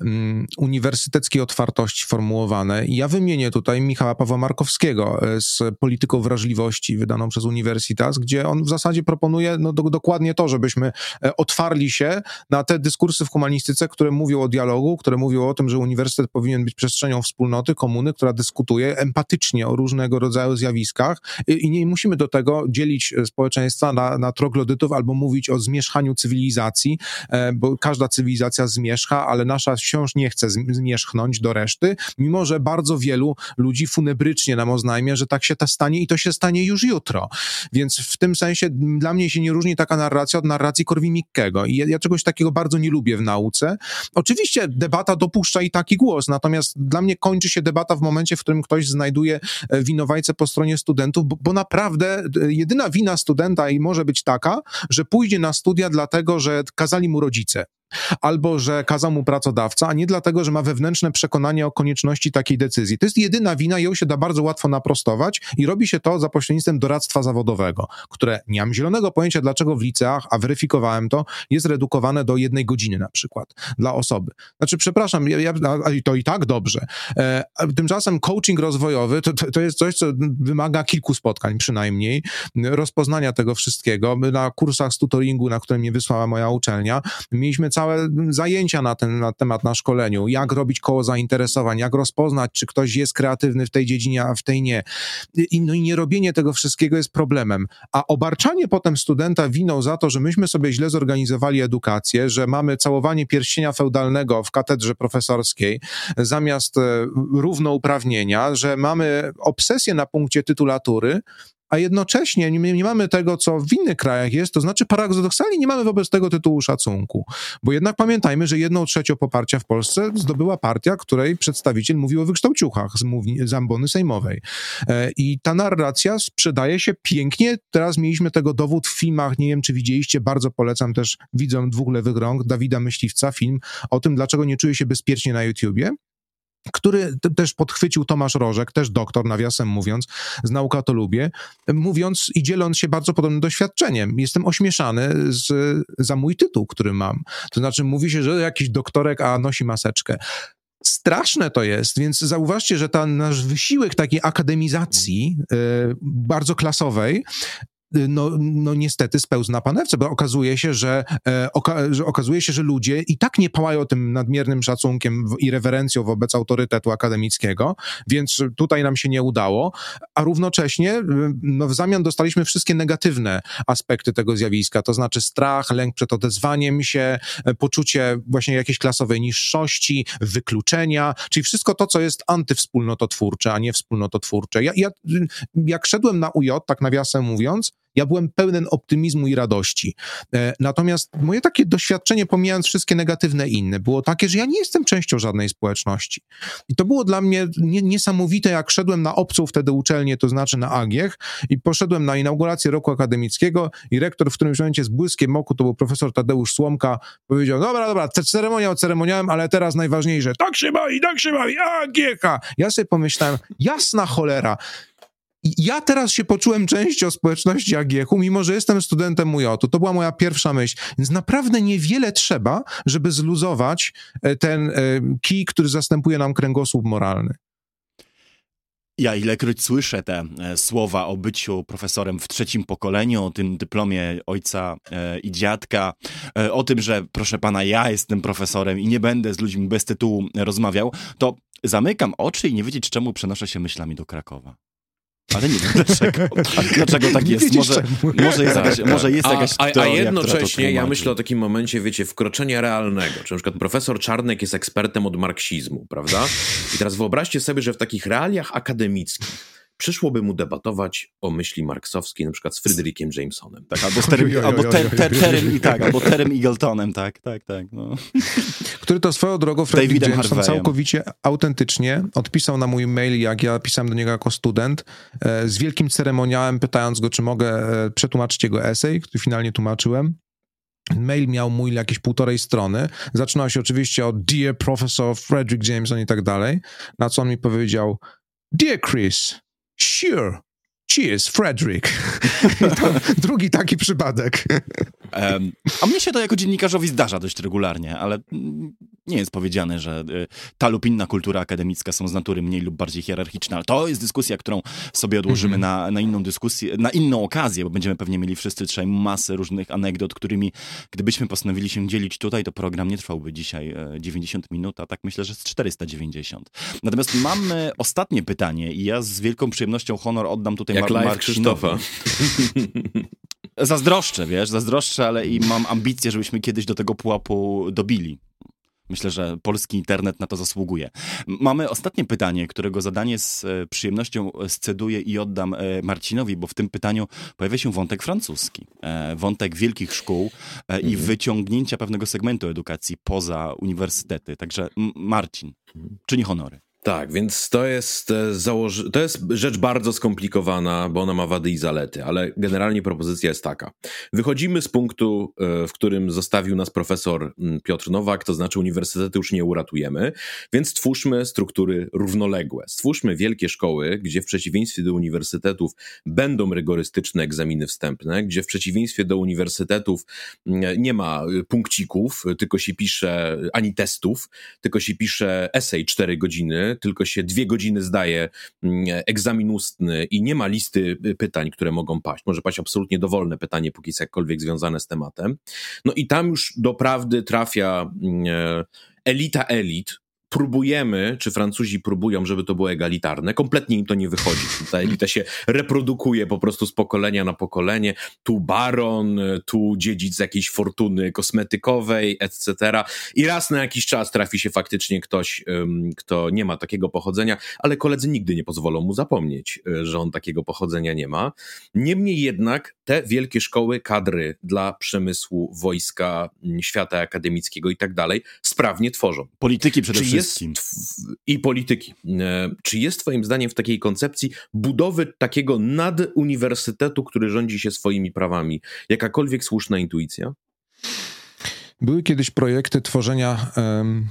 um, uniwersyteckiej otwartości formułowane. Ja wymienię tutaj Michała Pawła Markowskiego e, z Polityką Wrażliwości, wydaną przez Uniwersytas, gdzie on w zasadzie proponuje no, do, dokładnie to, żebyśmy e, otwarli się na te dyskursy w humanistyce, które mówią o dialogu, które mówią o tym, że uniwersytet powinien być przestrzenią wspólnoty, komuny, która dyskutuje empatycznie o różnego rodzaju zjawiskach i, i nie musimy do tego dzielić e, społeczeństwa na, na troglodytów albo mówić o zmierzchaniu cywilizacji, bo każda cywilizacja zmierzcha, ale nasza wciąż nie chce zmierzchnąć do reszty, mimo że bardzo wielu ludzi funebrycznie nam oznajmia, że tak się to stanie i to się stanie już jutro. Więc w tym sensie dla mnie się nie różni taka narracja od narracji Korwin-Mikkego i ja, ja czegoś takiego bardzo nie lubię w nauce. Oczywiście debata dopuszcza i taki głos, natomiast dla mnie kończy się debata w momencie, w którym ktoś znajduje e, winowajcę po stronie studentów, bo, bo naprawdę e, jedyna wina studenta i może być taka, że pójdzie na studia dlatego, że kazali mu rodzice rodzice albo że kazał mu pracodawca, a nie dlatego, że ma wewnętrzne przekonanie o konieczności takiej decyzji. To jest jedyna wina, ją się da bardzo łatwo naprostować i robi się to za pośrednictwem doradztwa zawodowego, które nie mam zielonego pojęcia, dlaczego w liceach, a weryfikowałem to, jest redukowane do jednej godziny na przykład dla osoby. Znaczy, przepraszam, ja, ja, to i tak dobrze. E, tymczasem coaching rozwojowy to, to, to jest coś, co wymaga kilku spotkań przynajmniej, rozpoznania tego wszystkiego. Na kursach z tutoringu, na które mnie wysłała moja uczelnia, mieliśmy cały całe zajęcia na ten na temat na szkoleniu, jak robić koło zainteresowań, jak rozpoznać, czy ktoś jest kreatywny w tej dziedzinie, a w tej nie. I, no i nie robienie tego wszystkiego jest problemem. A obarczanie potem studenta winą za to, że myśmy sobie źle zorganizowali edukację, że mamy całowanie pierścienia feudalnego w katedrze profesorskiej zamiast e, równouprawnienia, że mamy obsesję na punkcie tytulatury, a jednocześnie nie, nie, mamy tego, co w innych krajach jest, to znaczy paradoksalnie nie mamy wobec tego tytułu szacunku. Bo jednak pamiętajmy, że jedną trzecią poparcia w Polsce zdobyła partia, której przedstawiciel mówił o wykształciuchach z, mówni, z ambony sejmowej. E, I ta narracja sprzedaje się pięknie. Teraz mieliśmy tego dowód w filmach, nie wiem czy widzieliście, bardzo polecam też widzom dwóch lewych rąk, Dawida Myśliwca, film o tym, dlaczego nie czuje się bezpiecznie na YouTubie który też podchwycił Tomasz Rożek, też doktor, nawiasem mówiąc, z Nauka to lubię, mówiąc i dzieląc się bardzo podobnym doświadczeniem. Jestem ośmieszany z, za mój tytuł, który mam. To znaczy mówi się, że jakiś doktorek, a nosi maseczkę. Straszne to jest, więc zauważcie, że ten nasz wysiłek takiej akademizacji, y, bardzo klasowej, no, no niestety spełzł na panewce, bo okazuje się, że, e, oka, że okazuje się, że ludzie i tak nie pałają tym nadmiernym szacunkiem i rewerencją wobec autorytetu akademickiego, więc tutaj nam się nie udało, a równocześnie no, w zamian dostaliśmy wszystkie negatywne aspekty tego zjawiska, to znaczy strach, lęk przed odezwaniem się, e, poczucie właśnie jakiejś klasowej niższości, wykluczenia, czyli wszystko to, co jest antywspólnototwórcze, a nie wspólnototwórcze. Ja, ja jak szedłem na UJ, tak nawiasem mówiąc, ja byłem pełen optymizmu i radości. E, natomiast moje takie doświadczenie, pomijając wszystkie negatywne inne, było takie, że ja nie jestem częścią żadnej społeczności. I to było dla mnie niesamowite, jak szedłem na obcą wtedy uczelnię, to znaczy na Agiech, i poszedłem na inaugurację roku akademickiego i rektor w którymś momencie z błyskiem oku, to był profesor Tadeusz Słomka, powiedział, dobra, dobra, ceremonia ceremoniałem, ale teraz najważniejsze, tak się bawi, tak się bawi, Agiech. Ja sobie pomyślałem, jasna cholera, ja teraz się poczułem częścią społeczności Agiechu, mimo że jestem studentem uj To była moja pierwsza myśl. Więc naprawdę niewiele trzeba, żeby zluzować e, ten e, kij, który zastępuje nam kręgosłup moralny. Ja ilekroć słyszę te e, słowa o byciu profesorem w trzecim pokoleniu, o tym dyplomie ojca i dziadka, o tym, że proszę pana, ja jestem profesorem i nie będę z ludźmi bez tytułu rozmawiał, to zamykam oczy i nie wiedzieć czemu przenoszę się myślami do Krakowa. Ale nie wiem dlaczego. *laughs* Dlaczego tak jest? Może, może jest jakaś, może jest jakaś a, a, a jednocześnie ja myślę o takim momencie, wiecie, wkroczenia realnego. Czy na przykład profesor Czarnek jest ekspertem od marksizmu, prawda? I teraz wyobraźcie sobie, że w takich realiach akademickich przyszłoby mu debatować o myśli marksowskiej, na przykład z Fryderykiem Jamesonem. Tak, albo z Terem, albo ter, ter, i tak, albo Terem Eagletonem, tak, tak, tak. No. *laughs* Który to swoją drogą Frederick Jameson całkowicie autentycznie odpisał na mój mail, jak ja pisałem do niego jako student, e, z wielkim ceremoniałem, pytając go, czy mogę e, przetłumaczyć jego esej, który finalnie tłumaczyłem. Mail miał mój jakieś półtorej strony. Zaczynał się oczywiście od Dear Professor Frederick Jameson i tak dalej, na co on mi powiedział Dear Chris, Sure. Cheers, Frederick. *laughs* drugi taki przypadek. *laughs* A mnie się to jako dziennikarzowi zdarza dość regularnie, ale nie jest powiedziane, że y, ta lub inna kultura akademicka są z natury mniej lub bardziej hierarchiczne, ale to jest dyskusja, którą sobie odłożymy mm -hmm. na, na inną dyskusję, na inną okazję, bo będziemy pewnie mieli wszyscy trzej masę różnych anegdot, którymi gdybyśmy postanowili się dzielić tutaj, to program nie trwałby dzisiaj 90 e, minut, a tak myślę, że z 490. Natomiast mamy ostatnie pytanie i ja z wielką przyjemnością honor oddam tutaj Jak Mar Krzysztofa. *laughs* Zazdroszczę, wiesz, zazdroszczę, ale i mam ambicje, żebyśmy kiedyś do tego pułapu dobili. Myślę, że polski internet na to zasługuje. Mamy ostatnie pytanie, którego zadanie z e, przyjemnością sceduję i oddam e, Marcinowi, bo w tym pytaniu pojawia się wątek francuski. E, wątek wielkich szkół i mhm. wyciągnięcia pewnego segmentu edukacji poza uniwersytety. Także Marcin, czyni honory. Tak, więc to jest, e, to jest rzecz bardzo skomplikowana, bo ona ma wady i zalety, ale generalnie propozycja jest taka. Wychodzimy z punktu, e, w którym zostawił nas profesor Piotr Nowak, to znaczy uniwersytety już nie uratujemy, więc stwórzmy struktury równoległe. Stwórzmy wielkie szkoły, gdzie w przeciwieństwie do uniwersytetów będą rygorystyczne egzaminy wstępne, gdzie w przeciwieństwie do uniwersytetów nie ma e, punkcików, tylko się pisze ani testów, tylko się pisze esej 4 godziny, tylko się dwie godziny zdaje mm, egzamin ustny i nie ma listy pytań, które mogą paść. Może paść absolutnie dowolne pytanie, póki jest jakkolwiek związane z tematem. No i tam już doprawdy trafia mm, e, elita elit, próbujemy, czy Francuzi próbują, żeby to było egalitarne. Kompletnie im to nie wychodzi. Ta elita się reprodukuje po prostu z pokolenia na pokolenie. Tu baron, tu dziedzic jakiejś fortuny kosmetykowej, etc. I raz na jakiś czas trafi się faktycznie ktoś, kto nie ma takiego pochodzenia, ale koledzy nigdy nie pozwolą mu zapomnieć, e, że on takiego pochodzenia nie ma. Niemniej jednak te wielkie szkoły, kadry dla przemysłu, wojska, świata akademickiego i tak dalej sprawnie tworzą. Polityki przede wszystkim jest i polityki. E, czy jest Twoim zdaniem w takiej koncepcji budowy takiego naduniwersytetu, który rządzi się swoimi prawami, jakakolwiek słuszna intuicja? Były kiedyś projekty tworzenia. Um...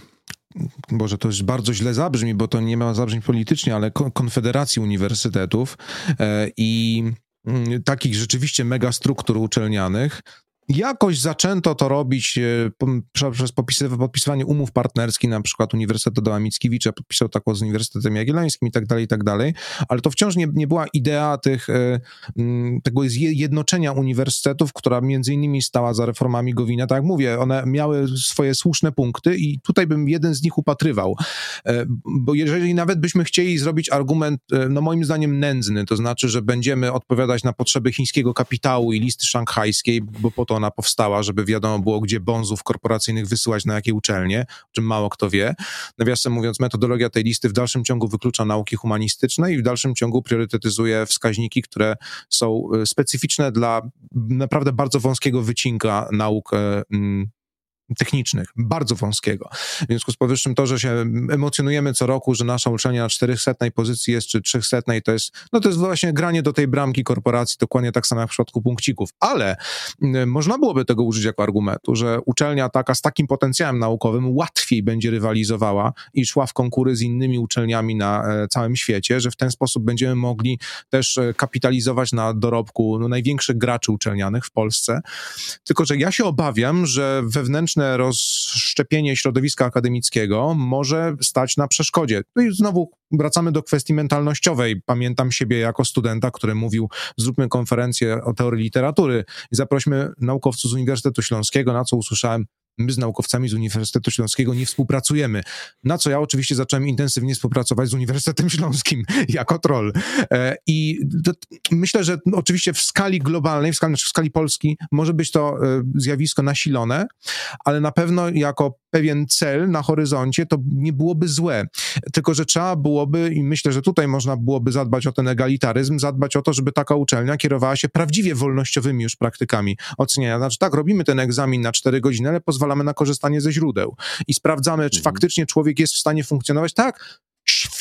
Boże, to bardzo źle zabrzmi, bo to nie ma zabrzmieć politycznie, ale konfederacji uniwersytetów e, i mm, takich rzeczywiście megastruktur uczelnianych, Jakoś zaczęto to robić e, przez podpisywanie umów partnerskich, na przykład Uniwersytet Adama Mickiewicza podpisał taką z Uniwersytetem Jagiellońskim i tak dalej, i tak dalej, ale to wciąż nie, nie była idea tych, e, tego jednoczenia uniwersytetów, która między innymi stała za reformami Gowina. Tak jak mówię, one miały swoje słuszne punkty i tutaj bym jeden z nich upatrywał, e, bo jeżeli nawet byśmy chcieli zrobić argument, no moim zdaniem nędzny, to znaczy, że będziemy odpowiadać na potrzeby chińskiego kapitału i listy szanghajskiej, bo po to ona powstała, żeby wiadomo było, gdzie bonzów korporacyjnych wysyłać na jakie uczelnie, o czym mało kto wie. Nawiasem mówiąc, metodologia tej listy w dalszym ciągu wyklucza nauki humanistyczne i w dalszym ciągu priorytetyzuje wskaźniki, które są e, specyficzne dla naprawdę bardzo wąskiego wycinka nauk e, technicznych, bardzo wąskiego. W związku z powyższym to, że się emocjonujemy co roku, że nasza uczelnia na 400 pozycji jest, czy 300, to jest, no to jest właśnie granie do tej bramki korporacji, dokładnie tak samo jak w przypadku punkcików, ale można byłoby tego użyć jako argumentu, że uczelnia taka z takim potencjałem naukowym łatwiej będzie rywalizowała i szła w konkury z innymi uczelniami na e, całym świecie, że w ten sposób będziemy mogli też e, kapitalizować na dorobku no, największych graczy uczelnianych w Polsce. Tylko, że ja się obawiam, że rozszczepienie środowiska akademickiego może stać na przeszkodzie. No i znowu wracamy do kwestii mentalnościowej. Pamiętam siebie jako studenta, który mówił, zróbmy konferencję o teorii literatury i zaprośmy naukowców z Uniwersytetu Śląskiego, na co usłyszałem, my z naukowcami z Uniwersytetu Śląskiego nie współpracujemy. Na co ja oczywiście zacząłem intensywnie współpracować z Uniwersytetem *laughs* Śląskim jako troll. E, I to, myślę, że oczywiście w skali globalnej, w skali, znaczy w skali Polski może być to e, zjawisko nasilone, ale na pewno jako pewien cel na horyzoncie to nie byłoby złe. Tylko, że trzeba byłoby, i myślę, że tutaj można byłoby zadbać o ten egalitaryzm, zadbać o to, żeby taka uczelnia kierowała się prawdziwie wolnościowymi już praktykami oceniania. Znaczy tak, robimy ten egzamin na 4 godziny, ale pozwala pozwalamy na korzystanie ze źródeł i sprawdzamy, czy mhm. faktycznie człowiek jest w stanie funkcjonować. Tak,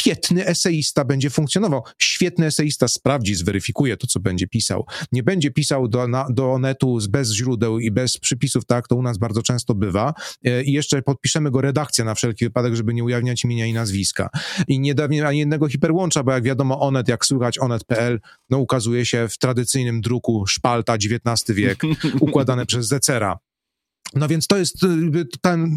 świetny eseista będzie funkcjonował. Świetny eseista sprawdzi, zweryfikuje to, co będzie pisał. Nie będzie pisał do, na, do netu bez źródeł i bez przypisów, tak, to u nas bardzo często bywa. E, I jeszcze podpiszemy go redakcja na wszelki wypadek, żeby nie ujawniać imienia i nazwiska. I nie dawnie ani jednego hiperłącza, bo jak wiadomo, Onet, jak słychać, onet.pl, no ukazuje się w tradycyjnym druku szpalta XIX wiek, *laughs* układane przez Zecera. No więc to jest y, ten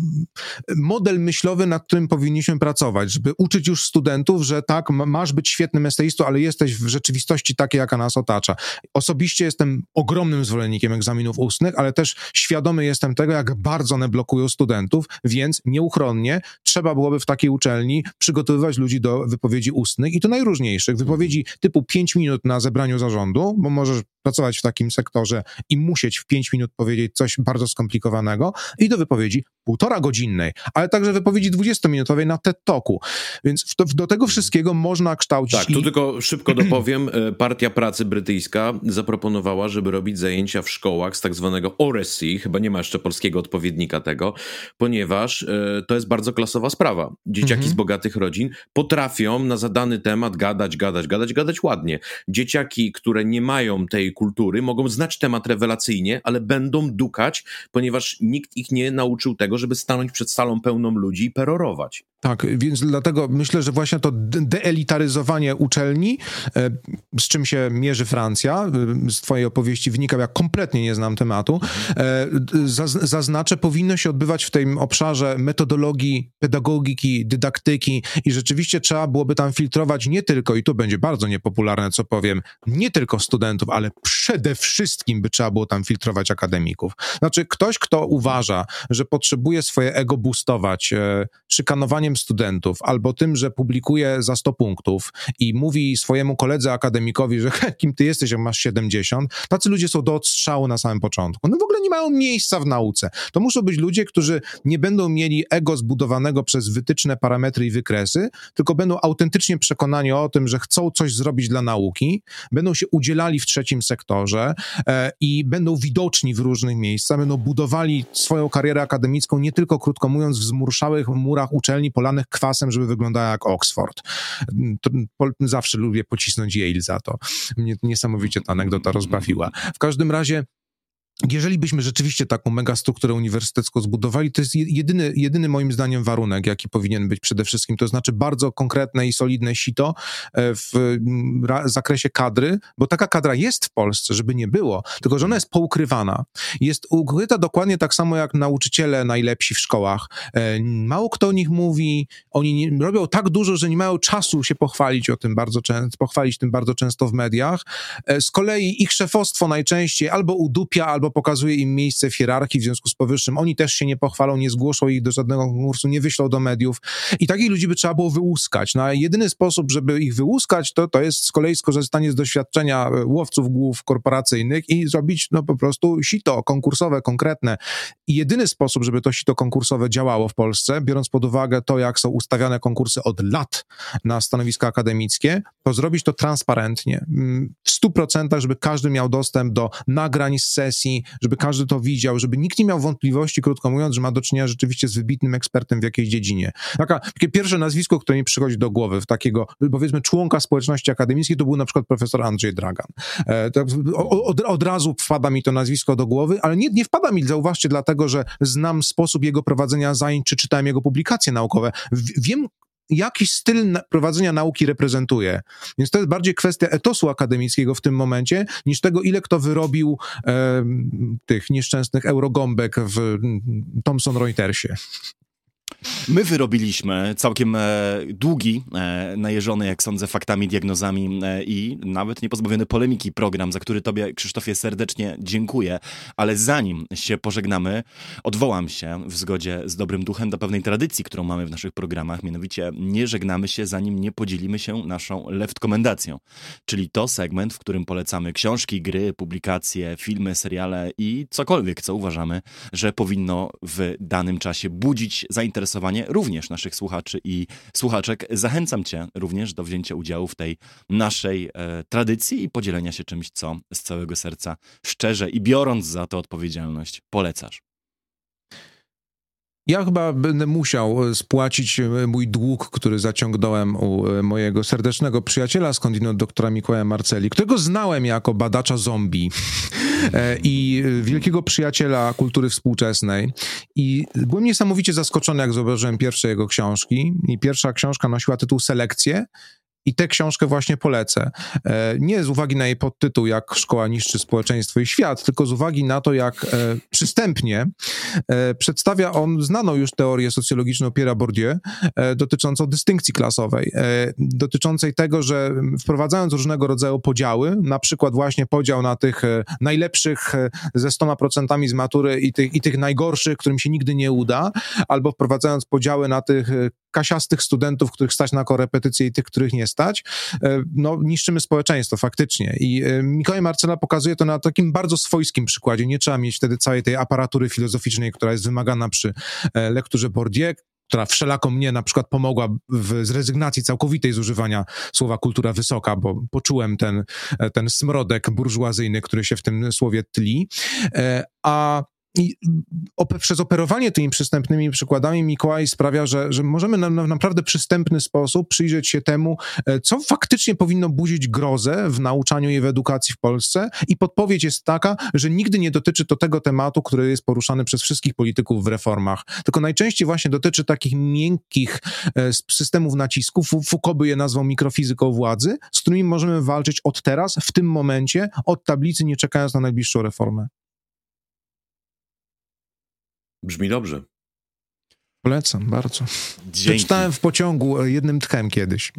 model myślowy, nad którym powinniśmy pracować, żeby uczyć już studentów, że tak, masz być świetnym eseistą, ale jesteś w rzeczywistości takiej, jaka nas otacza. Osobiście jestem ogromnym zwolennikiem egzaminów ustnych, ale też świadomy jestem tego, jak bardzo one blokują studentów, więc nieuchronnie trzeba byłoby w takiej uczelni przygotowywać ludzi do wypowiedzi ustnych i to najróżniejszych. Wypowiedzi typu 5 minut na zebraniu zarządu, bo możesz pracować w takim sektorze i musieć w 5 minut powiedzieć coś bardzo skomplikowanego i do wypowiedzi półtora godzinnej, ale także wypowiedzi 20-minutowej na TED Talku. Więc do, do tego wszystkiego można kształcić. Tak, tu tylko szybko dopowiem. E, Partia Pracy Brytyjska zaproponowała, żeby robić zajęcia w szkołach z tak zwanego ORSC, chyba nie ma jeszcze polskiego odpowiednika tego, ponieważ e, to jest bardzo klasowa sprawa. Dzieciaki mhm. z bogatych rodzin potrafią na zadany temat gadać, gadać, gadać, gadać ładnie. Dzieciaki, które nie mają tej kultury, mogą znać temat rewelacyjnie, ale będą dukać, ponieważ nikt ich nie nauczył tego, żeby stanąć przed salą pełną ludzi i perorować. Tak, więc dlatego myślę, że właśnie to deelitaryzowanie uczelni, e, z czym się mierzy Francja, e, z twojej opowieści wynika, jak kompletnie nie znam tematu, e, zaznaczę, powinno się odbywać w tym obszarze metodologii, pedagogiki, dydaktyki i rzeczywiście trzeba byłoby tam filtrować nie tylko, i to będzie bardzo niepopularne, co powiem, nie tylko studentów, ale przede wszystkim by trzeba było tam filtrować akademików. Znaczy, ktoś, kto uważa, że potrzebuje swoje ego boostować szykanowaniem studentów albo tym, że publikuje za 100 punktów i mówi swojemu koledze akademikowi, że *laughs* kim ty jesteś, jak masz 70, tacy ludzie są do odstrzału na samym początku. No w ogóle nie mają miejsca w nauce. To muszą być ludzie, którzy nie będą mieli ego zbudowanego przez wytyczne parametry i wykresy, tylko będą autentycznie przekonani o tym, że chcą coś zrobić dla nauki, będą się udzielali w trzecim sektorze e, i będą widoczni w różnych miejscach, będą budowali swoją karierę akademicką nie tylko, krótko mówiąc, w zmurszałych murach uczelni polanych kwasem, żeby wyglądała jak Oxford. To, po, zawsze lubię pocisnąć Yale za to. Mnie niesamowicie ta anegdota rozbawiła. W każdym razie jeżeli byśmy rzeczywiście taką megastrukturę uniwersytecką zbudowali, to jest jedyny, jedyny moim zdaniem warunek, jaki powinien być przede wszystkim, to znaczy bardzo konkretne i solidne sito e, w zakresie kadry, bo taka kadra jest w Polsce, żeby nie było, tylko że ona jest poukrywana. Jest ukryta dokładnie tak samo jak nauczyciele najlepsi w szkołach. E, mało kto o nich mówi, oni nie, robią tak dużo, że nie mają czasu się pochwalić o tym bardzo często, pochwalić tym bardzo często w mediach. E, z kolei ich szefostwo najczęściej albo udupia, albo pokazuje im miejsce w hierarchii, w związku z powyższym oni też się nie pochwalą, nie zgłoszą ich do żadnego konkursu, nie wyślą do mediów i takich ludzi by trzeba było wyłuskać. No a jedyny sposób, żeby ich wyłuskać, to, to jest z kolei skorzystanie z doświadczenia e, łowców głów korporacyjnych i zrobić no po prostu sito konkursowe, konkretne. I jedyny sposób, żeby to sito konkursowe działało w Polsce, biorąc pod uwagę to, jak są ustawiane konkursy od lat na stanowiska akademickie, to zrobić to transparentnie. Mm, w stu procentach, żeby każdy miał dostęp do nagrań z sesji, żeby każdy to widział, żeby nikt nie miał wątpliwości, krótko mówiąc, że ma do czynienia rzeczywiście z wybitnym ekspertem w jakiejś dziedzinie. Taka, takie pierwsze nazwisko, które mi przychodzi do głowy, w takiego, powiedzmy, członka społeczności akademickiej, to był na przykład profesor Andrzej Dragan. E, tak, od, od, razu wpada mi to nazwisko do głowy, ale nie, nie wpada mi, zauważcie, dlatego, że znam sposób jego prowadzenia zajęć, czy czytałem jego publikacje naukowe. W, wiem, jaki styl prowadzenia nauki reprezentuje. Więc to jest bardziej kwestia etosu akademickiego w tym momencie, niż tego, ile kto wyrobił e, tych nieszczęsnych eurogąbek w Thomson Reutersie. My wyrobiliśmy całkiem e, długi, e, najeżony, jak sądzę, faktami, diagnozami e, i nawet niepozbawiony polemiki program, za który Tobie, Krzysztofie, serdecznie dziękuję. Ale zanim się pożegnamy, odwołam się w zgodzie z dobrym duchem do pewnej tradycji, którą mamy w naszych programach. Mianowicie nie żegnamy się, zanim nie podzielimy się naszą left-komendacją. Czyli to segment, w którym polecamy książki, gry, publikacje, filmy, seriale i cokolwiek, co uważamy, że powinno w danym czasie budzić zainteresowanie zainteresowanie również naszych słuchaczy i słuchaczek. Zachęcam Cię również do wzięcia udziału w tej naszej e, tradycji i podzielenia się czymś, co z całego serca szczerze i biorąc za to odpowiedzialność polecasz. Ja chyba będę musiał e, spłacić e, mój dług, który zaciągnąłem u e, mojego serdecznego przyjaciela skądinąd doktora Mikołaja Marceli, którego znałem jako badacza zombie *laughs* i wielkiego przyjaciela kultury współczesnej. I byłem niesamowicie zaskoczony, jak zobaczyłem pierwsze jego książki. I pierwsza książka nosiła tytuł Selekcje i tę książkę właśnie polecę. E, nie z uwagi na jej podtytuł, jak szkoła niszczy społeczeństwo i świat, tylko z uwagi na to, jak e, przystępnie e, przedstawia on znaną już teorię socjologiczną Pierre'a Bourdieu dotyczącą dystynkcji klasowej, dotyczącej tego, że wprowadzając różnego rodzaju podziały, na przykład właśnie podział na tych najlepszych ze 100% z matury i tych, i tych najgorszych, którym się nigdy nie uda, albo wprowadzając podziały na tych kasiastych studentów, których stać na korepetycje i tych, których nie stać, e, no niszczymy społeczeństwo faktycznie. I e, Mikołaj Marcela pokazuje to na takim bardzo swojskim przykładzie. Nie trzeba mieć wtedy całej tej aparatury filozoficznej, która jest wymagana przy e, lekturze Bourdieu, która wszelako mnie na przykład pomogła w zrezygnacji całkowitej z używania słowa kultura wysoka, bo poczułem ten, ten smrodek burżuazyjny, który się w tym słowie tli. A i przez operowanie tymi przystępnymi przykładami Mikołaj sprawia, że, że możemy na, na naprawdę przystępny sposób przyjrzeć się temu, e, co faktycznie powinno budzić grozę w nauczaniu i w edukacji w Polsce. I podpowiedź jest taka, że nigdy nie dotyczy to tego tematu, który jest poruszany przez wszystkich polityków w reformach, tylko najczęściej właśnie dotyczy takich miękkich e, systemów nacisków, Foucault by je nazwał mikrofizyką władzy, z którymi możemy walczyć od teraz, w tym momencie, od tablicy, nie czekając na najbliższą reformę. Brzmi dobrze. Polecam bardzo. Dzięki. Przeczytałem w pociągu e, jednym tchem kiedyś.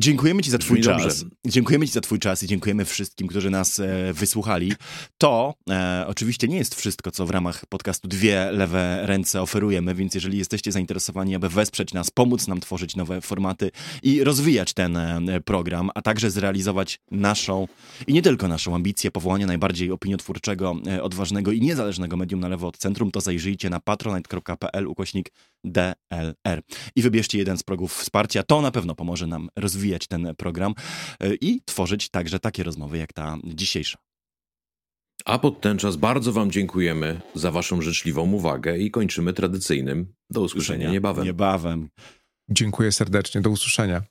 Dziękujemy Ci za Twój czas. Dziękujemy Ci za Twój czas i dziękujemy wszystkim, którzy nas e, wysłuchali. To e, oczywiście nie jest wszystko, co w ramach podcastu Dwie Lewe Ręce oferujemy, więc jeżeli jesteście zainteresowani, aby wesprzeć nas, pomóc nam tworzyć nowe formaty i rozwijać ten e, program, a także zrealizować naszą i nie tylko naszą ambicję powołania najbardziej opiniotwórczego, e, odważnego i niezależnego medium na lewo od centrum, to zajrzyjcie na patronite.pl ukośnik DLR i wybierzcie jeden z progów wsparcia. To na pewno pomoże nam rozwijać ten program e, i tworzyć także takie rozmowy jak ta dzisiejsza. A pod ten czas bardzo Wam dziękujemy za Waszą życzliwą uwagę i kończymy tradycyjnym. Do usłyszenia niebawem. Niebawem. Dziękuję serdecznie. Do usłyszenia.